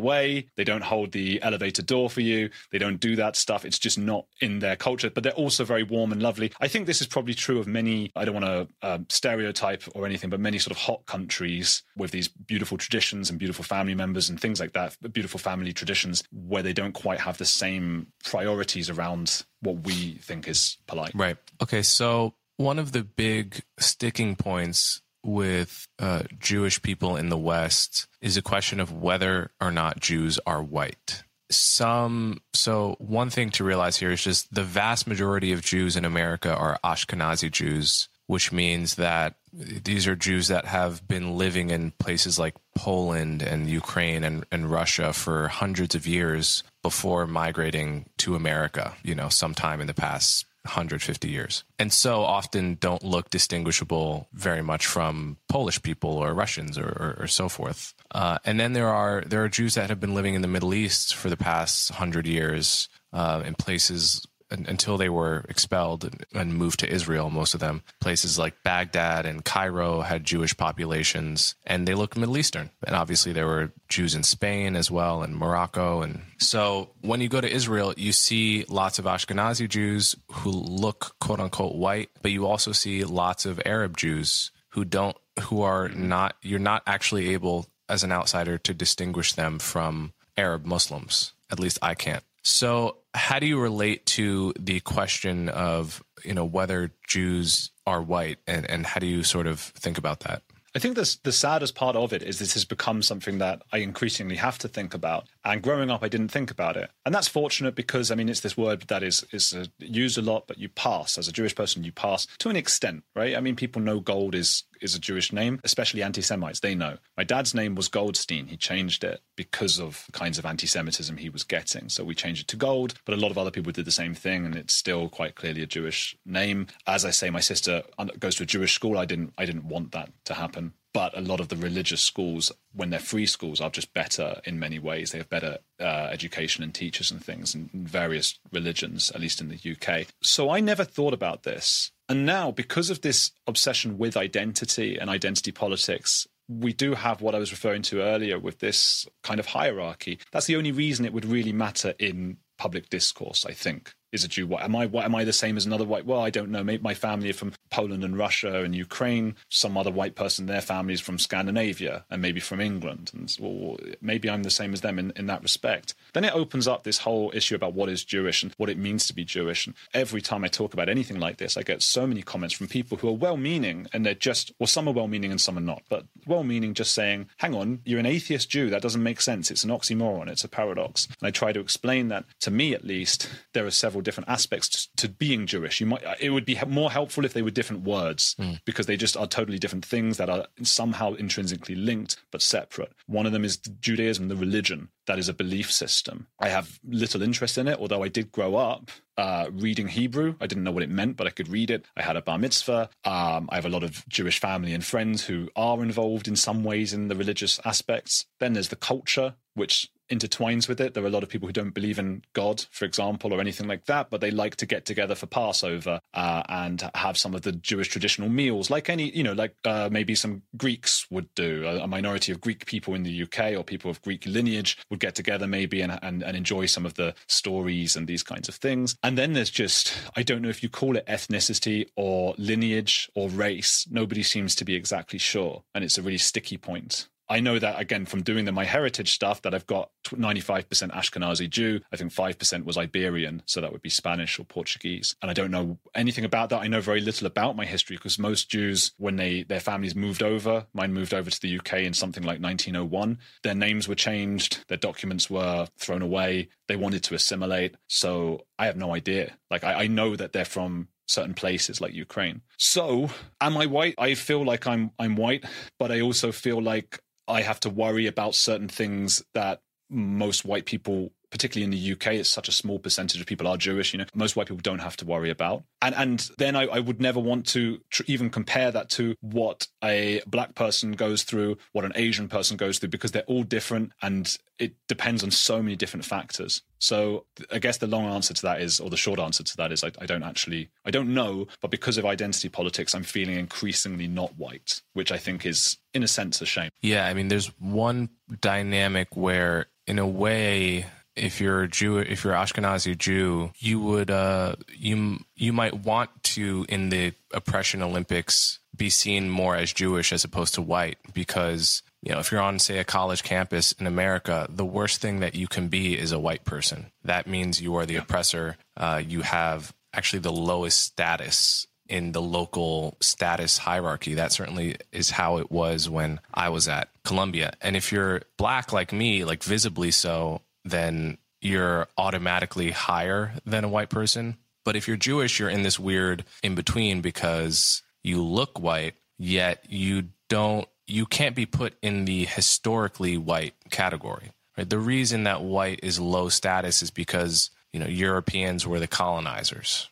way. They don't hold the elevator door for you. They don't do that stuff. It's just not in their culture. But they're also very warm and lovely. I think this is probably true of many. I don't want to um, stereotype or anything, but many sort of hot countries with these beautiful traditions and beautiful family members and things like that, beautiful family traditions where they don't quite have the same priorities around what we think is polite. Right. Okay. So one of the big sticking points with uh, Jewish people in the West is a question of whether or not Jews are white. Some, so one thing to realize here is just the vast majority of Jews in America are Ashkenazi Jews, which means that these are Jews that have been living in places like Poland and Ukraine and, and Russia for hundreds of years before migrating to America, you know, sometime in the past 150 years. And so often don't look distinguishable very much from Polish people or Russians or, or, or so forth. Uh, and then there are there are Jews that have been living in the Middle East for the past hundred years uh, in places until they were expelled and moved to Israel, most of them. Places like Baghdad and Cairo had Jewish populations and they looked Middle Eastern. And obviously there were Jews in Spain as well and Morocco. And so when you go to Israel, you see lots of Ashkenazi Jews who look quote unquote white, but you also see lots of Arab Jews who don't, who are not, you're not actually able as an outsider to distinguish them from Arab Muslims. At least I can't. So, how do you relate to the question of you know whether Jews are white, and and how do you sort of think about that? I think this, the saddest part of it is this has become something that I increasingly have to think about. And growing up, I didn't think about it, and that's fortunate because I mean it's this word that is is uh, used a lot, but you pass as a Jewish person, you pass to an extent, right? I mean, people know gold is is a Jewish name, especially anti Semites. They know. My dad's name was Goldstein. He changed it because of the kinds of anti Semitism he was getting. So we changed it to Gold, but a lot of other people did the same thing, and it's still quite clearly a Jewish name. As I say, my sister goes to a Jewish school. I didn't, I didn't want that to happen. But a lot of the religious schools, when they're free schools, are just better in many ways. They have better uh, education and teachers and things in various religions, at least in the UK. So I never thought about this and now, because of this obsession with identity and identity politics, we do have what I was referring to earlier with this kind of hierarchy. That's the only reason it would really matter in public discourse, I think is a Jew. What am I? What am I the same as another white? Well, I don't know. My family are from Poland and Russia and Ukraine. Some other white person, their family is from Scandinavia and maybe from England. And well, maybe I'm the same as them in, in that respect. Then it opens up this whole issue about what is Jewish and what it means to be Jewish. And every time I talk about anything like this, I get so many comments from people who are well-meaning and they're just, well, some are well-meaning and some are not, but well-meaning just saying, hang on, you're an atheist Jew. That doesn't make sense. It's an oxymoron. It's a paradox. And I try to explain that to me, at least, there are several different aspects to, to, being Jewish. You might it would be more helpful if they were different words mm. because they just are totally different things that are somehow intrinsically linked but separate. One of them is Judaism, the religion that is a belief system. I have little interest in it, although I did grow up uh, reading Hebrew. I didn't know what it meant, but I could read it. I had a bar mitzvah. Um, I have a lot of Jewish family and friends who are involved in some ways in the religious aspects. Then there's the culture, which intertwines with it. There are a lot of people who don't believe in God, for example, or anything like that, but they like to get together for Passover uh, and have some of the Jewish traditional meals, like any, you know, like uh, maybe some Greeks would do. A, a, minority of Greek people in the UK or people of Greek lineage would get together maybe and, and, and enjoy some of the stories and these kinds of things. And then there's just, I don't know if you call it ethnicity or lineage or race. Nobody seems to be exactly sure. And it's a really sticky point. I know that again from doing the MyHeritage stuff that I've got 95% Ashkenazi Jew. I think 5% was Iberian, so that would be Spanish or Portuguese. And I don't know anything about that. I know very little about my history because most Jews, when they their families moved over, mine moved over to the UK in something like 1901. Their names were changed, their documents were thrown away. They wanted to assimilate. So I have no idea. Like I, I know that they're from certain places like Ukraine. So, am I white? I feel like I'm I'm white, but I also feel like I have to worry about certain things that most white people particularly in the UK, it's such a small percentage of people are Jewish. You know, most white people don't have to worry about. And and then I, I would never want to tr- even compare that to what a black person goes through, what an Asian person goes through, because they're all different, and it depends on so many different factors. So I guess the long answer to that is, or the short answer to that is, I, I don't actually, I don't know, but because of identity politics, I'm feeling increasingly not white, which I think is, in a sense, a shame. Yeah, I mean, there's one dynamic where, in a way, if you're a Jew, if you're Ashkenazi Jew, you would uh, you you might want to in the oppression Olympics be seen more as Jewish as opposed to white because you know if you're on say a college campus in America, the worst thing that you can be is a white person. That means you are the oppressor. Uh, you have actually the lowest status in the local status hierarchy. That certainly is how it was when I was at Columbia. And if you're black like me, like visibly so, then you're automatically higher than a white person. But if you're Jewish, you're in this weird in between because you look white, yet you don't, you can't be put in the historically white category. Right? The reason that white is low status is because you know Europeans were the colonizers,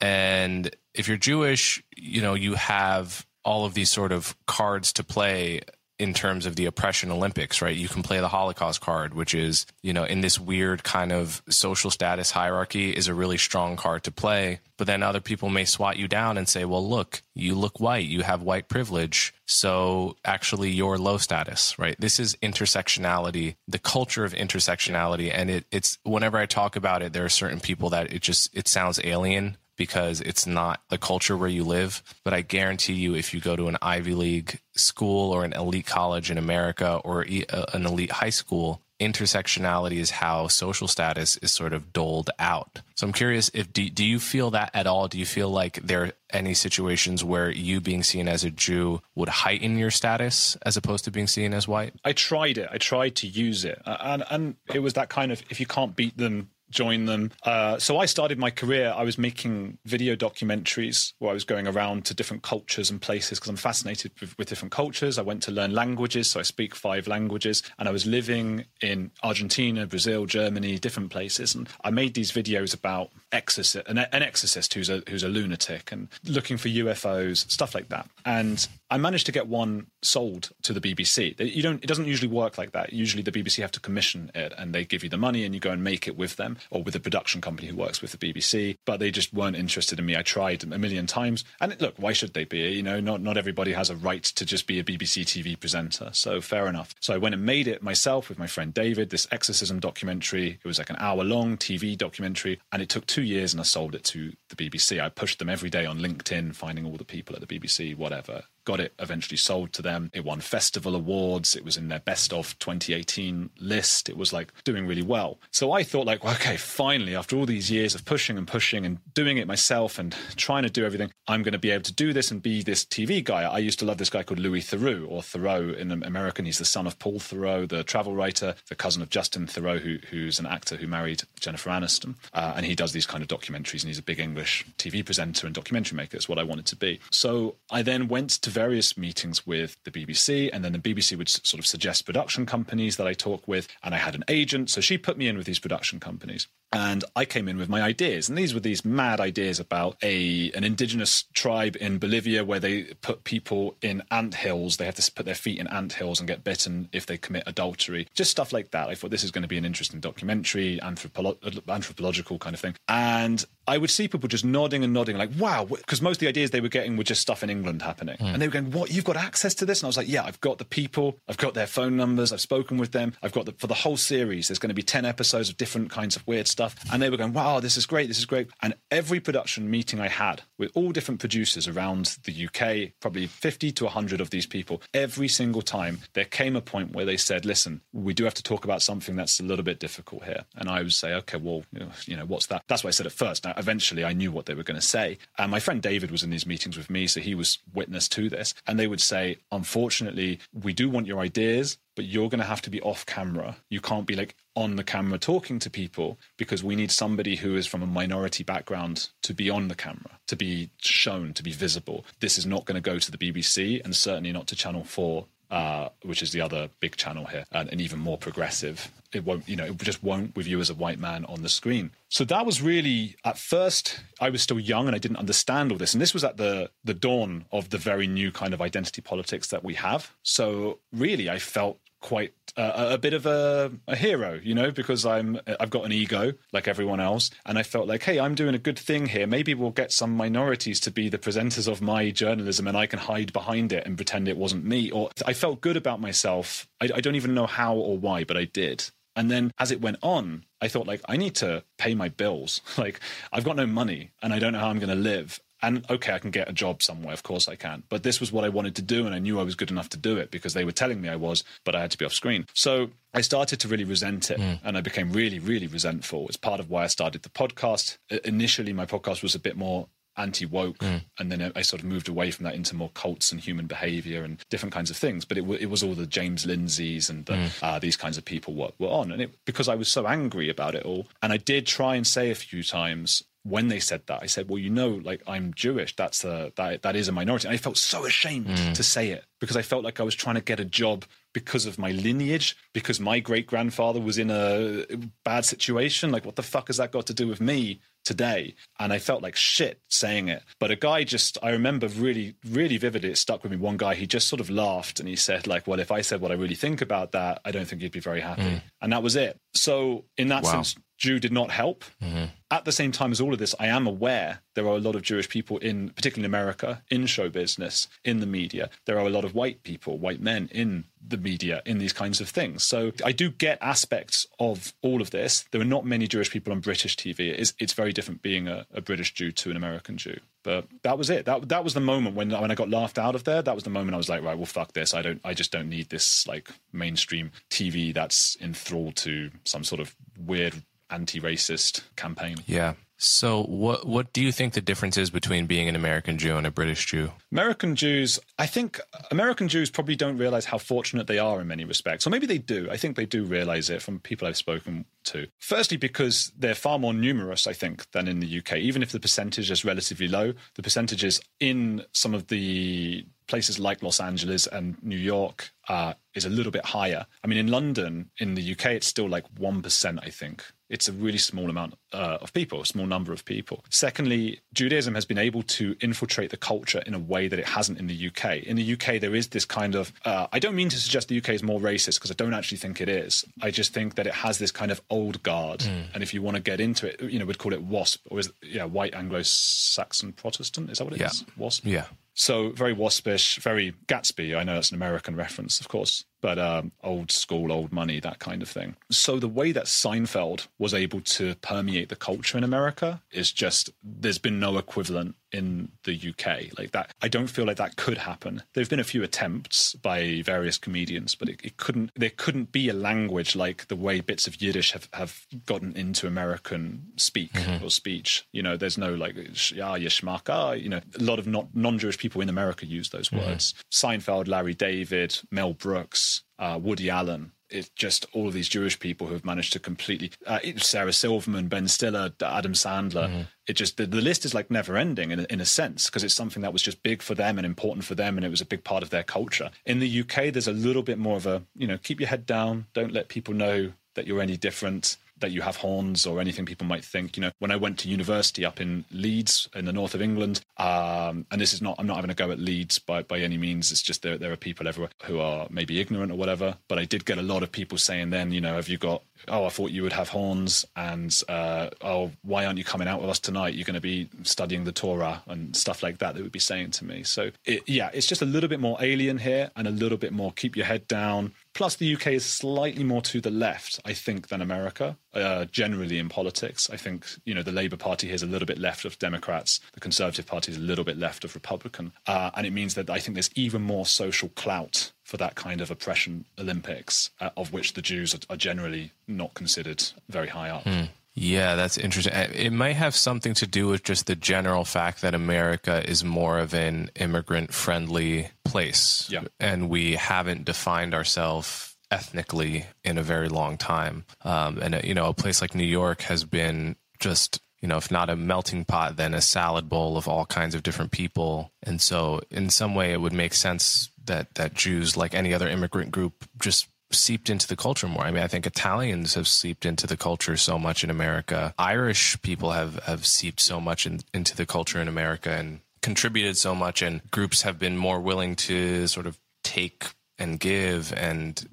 and if you're Jewish, you know you have all of these sort of cards to play in terms of the oppression Olympics, right? You can play the Holocaust card, which is, you know, in this weird kind of social status hierarchy is a really strong card to play. But then other people may swat you down and say, well, look, you look white, you have white privilege. So actually you're low status, right? This is intersectionality, the culture of intersectionality. And it, it's whenever I talk about it, there are certain people that it just, it sounds alien because it's not the culture where you live. But I guarantee you, if you go to an Ivy League school or an elite college in America or uh, an elite high school, intersectionality is how social status is sort of doled out. So I'm curious if do, do you feel that at all? Do you feel like there are any situations where you being seen as a Jew would heighten your status as opposed to being seen as white? I tried it. I tried to use it, and and it was that kind of if you can't beat them, join them. Uh, so I started my career. I was making video documentaries where I was going around to different cultures and places because I'm fascinated with, with, different cultures. I went to learn languages, so I speak five languages, and I was living in Argentina, Brazil, Germany, different places, and I made these videos about exorcist, an, an exorcist who's a who's a lunatic and looking for UFOs, stuff like that. And I managed to get one sold to the BBC. You don't. It doesn't usually work like that. Usually, the BBC have to commission it, and they give you the money, and you go and make it with them or with a production company who works with the BBC. But they just weren't interested in me. I tried a million times, and look, why should they be? You know, not not everybody has a right to just be a BBC TV presenter. So fair enough. So I went and made it myself with my friend David. This exorcism documentary. It was like an hour long TV documentary, and it took two years, and I sold it to the BBC. I pushed them every day on LinkedIn, finding all the people at the BBC, whatever got it eventually sold to them. It won festival awards. It was in their best of 2018 list. It was like doing really well. So I thought like, well, okay, finally, after all these years of pushing and pushing and doing it myself and trying to do everything, I'm going to be able to do this and be this TV guy. I used to love this guy called Louis Theroux or Thoreau in American. He's the son of Paul Theroux, the travel writer, the cousin of Justin Theroux, who, who's an actor who married Jennifer Aniston. Uh, and he does these kind of documentaries and he's a big English TV presenter and documentary maker. It's what I wanted to be. So I then went to various meetings with the BBC, and then the BBC would sort of suggest production companies that I talk with, and I had an agent, so she put me in with these production companies and I came in with my ideas, and these were these mad ideas about a an indigenous tribe in Bolivia where they put people in ant hills. They have to put their feet in ant hills and get bitten if they commit adultery. Just stuff like that. I thought this is going to be an interesting documentary, anthropo- anthropological kind of thing. And I would see people just nodding and nodding, like, wow, because most of the ideas they were getting were just stuff in England happening. Mm. And they were going, what, you've got access to this? And I was like, yeah, I've got the people, I've got their phone numbers, I've spoken with them, I've got the, for the whole series, there's going to be 10 episodes of different kinds of weird stuff. And they were going, wow, this is great, this is great. And every production meeting I had with all different producers around the UK, probably 50 to 100 of these people, every single time there came a point where they said, listen, we do have to talk about something that's a little bit difficult here. And I would say, okay, well, you know, what's that? That's what I said at first. Now, eventually I knew what they were going to say. And my friend David was in these meetings with me, so he was witness to this. And they would say, unfortunately, we do want your ideas, but you're going to have to be off camera. You can't be like on the camera talking to people because we need somebody who is from a minority background to be on the camera, to be shown, to be visible. This is not going to go to the BBC and certainly not to Channel 4 uh, which is the other big channel here, and, and, even more progressive. It won't, you know, it just won't with you as a white man on the screen. So that was really at first I was still young and I didn't understand all this, and this was at the the dawn of the very new kind of identity politics that we have. So really, I felt quite uh, a bit of a, a, hero, you know, because I'm I've got an ego like everyone else, and I felt like, hey, I'm doing a good thing here. Maybe we'll get some minorities to be the presenters of my journalism, and I can hide behind it and pretend it wasn't me. Or I felt good about myself. I, I don't even know how or why, but I did. And then as it went on, I thought like I need to pay my bills. like I've got no money and I don't know how I'm going to live And okay, I can get a job somewhere. Of course I can. But this was what I wanted to do. And I knew I was good enough to do it because they were telling me I was, but I had to be off screen. So I started to really resent it mm. and I became really, really resentful. It's part of why I started the podcast. Initially, my podcast was a bit more anti woke, mm. and then I sort of moved away from that into more cults and human behavior and different kinds of things. But it, w- it was all the James Lindsays and the, mm. uh, these kinds of people were, were on, and it, because I was so angry about it all, and I did try and say a few times when they said that, I said, "Well, you know, like I'm Jewish. That's a that that is a minority." And I felt so ashamed mm. to say it because I felt like I was trying to get a job because of my lineage, because my great grandfather was in a bad situation. Like, what the fuck has that got to do with me today? And I felt like shit saying it. But a guy just, I remember really, really vividly, it stuck with me. One guy, he just sort of laughed and he said, like, well, if I said what I really think about that, I don't think he'd be very happy. Mm. And that was it. So, in that wow. sense, Jew did not help. Mm-hmm. At the same time as all of this, I am aware there are a lot of Jewish people in, particularly in America, in show business, in the media. There are a lot of white people, white men in the media, in these kinds of things. So I do get aspects of all of this. There are not many Jewish people on British TV. It is, it's very different being a, a British Jew to an American Jew. But that was it. That that was the moment when when I got laughed out of there. That was the moment I was like, right, well, fuck this. I don't. I just don't need this like mainstream TV that's enthralled to some sort of weird anti-racist campaign. Yeah. So what what do you think the difference is between being an American Jew and a British Jew? American Jews, I think American Jews probably don't realize how fortunate they are in many respects. Or maybe they do. I think they do realize it from people I've spoken to. Firstly because they're far more numerous, I think, than in the UK. Even if the percentage is relatively low, the percentages in some of the places like Los Angeles and New York uh, is a little bit higher. I mean, in London, in the UK, it's still like 1%, I think, it's a really small amount uh, of people, a small number of people. Secondly, Judaism has been able to infiltrate the culture in a way that it hasn't in the UK. In the UK, there is this kind of, uh, I don't mean to suggest the UK is more racist because I don't actually think it is. I just think that it has this kind of old guard. Mm. And if you want to get into it, you know, we'd call it WASP, or is it, yeah, white Anglo Saxon Protestant? Is that what it yeah. is? WASP? Yeah. So very waspish, very Gatsby. I know that's an American reference, of course but um, old school, old money, that kind of thing. So the way that Seinfeld was able to permeate the culture in America is just there's been no equivalent in the UK like that. I don't feel like that could happen. There've been a few attempts by various comedians, but it, it couldn't. There couldn't be a language like the way bits of Yiddish have, have gotten into American speak mm-hmm. or speech. You know, there's no like yeah, yishmaka. You know, a lot of not non-Jewish people in America use those mm-hmm. words. Seinfeld, Larry David, Mel Brooks uh, Woody Allen. It's just all of these Jewish people who have managed to completely uh, Sarah Silverman, Ben Stiller, Adam Sandler. Mm-hmm. It just the, the, list is like never ending in in a sense because it's something that was just big for them and important for them, and it was a big part of their culture. In the UK, there's a little bit more of a you know keep your head down, don't let people know that you're any different that you have horns or anything people might think. You know, when I went to university up in Leeds in the north of England, um, and this is not, I'm not having a go at Leeds by, by any means. It's just there, there are people everywhere who are maybe ignorant or whatever. But I did get a lot of people saying then, you know, have you got, oh, I thought you would have horns and, uh, oh, why aren't you coming out with us tonight? You're going to be studying the Torah and stuff like that, they would be saying to me. So it, yeah, it's just a little bit more alien here and a little bit more keep your head down, Plus, the UK is slightly more to the left, I think, than America. Uh, generally in politics, I think you know the Labour Party here is a little bit left of Democrats. The Conservative Party is a little bit left of Republican, uh, and it means that I think there's even more social clout for that kind of oppression Olympics, uh, of which the Jews are, are, generally not considered very high up. Hmm. Yeah, that's interesting. Uh, it might have something to do with just the general fact that America is more of an immigrant friendly place. Yeah. And we haven't defined ourselves ethnically in a very long time. Um, and, uh, you know, a place like New York has been just you know, if not a melting pot, then a salad bowl of all kinds of different people. And so, in some way, it would make sense that that Jews, like any other immigrant group, just seeped into the culture more. I mean, I think Italians have seeped into the culture so much in America. Irish people have have seeped so much in, into the culture in America and contributed so much, and groups have been more willing to sort of take and give and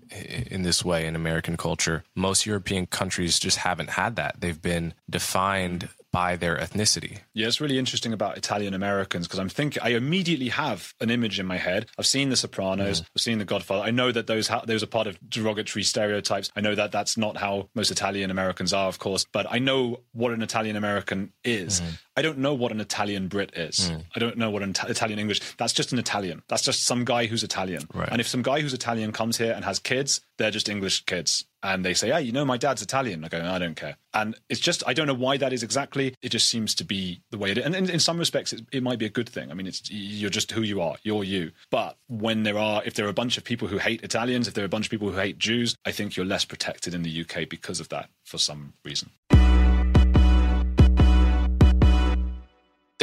in this way in American culture. Most European countries just haven't had that. They've been defined by their ethnicity. Yeah, it's really interesting about Italian Americans because I'm thinking I immediately have an image in my head. I've seen The Sopranos, mm. I've seen The Godfather. I know that those ha- those are part of derogatory stereotypes. I know that that's not how most Italian Americans are, of course, but I know what an Italian American is. Mm. I don't know what an Italian Brit is. Mm. I don't know what an Italian English. That's just an Italian. That's just some guy who's Italian. Right. And if some guy who's Italian comes here and has kids, they're just English kids. And they say, "Hey, you know, my dad's Italian." I go, "I don't care." And it's just I don't know why that is exactly. It just seems to be the way it is. And in, in some respects, it, it might be a good thing. I mean, it's you're just who you are. You're you. But when there are, if there are a bunch of people who hate Italians, if there are a bunch of people who hate Jews, I think you're less protected in the UK because of that for some reason.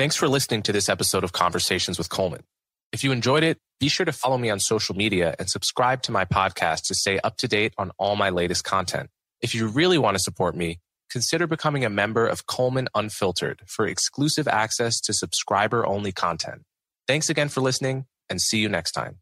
Thanks for listening to this episode of Conversations with Coleman. If you enjoyed it, be sure to follow me on social media and subscribe to my podcast to stay up to date on all my latest content. If you really want to support me, consider becoming a member of Coleman Unfiltered for exclusive access to subscriber only content. Thanks again for listening and see you next time.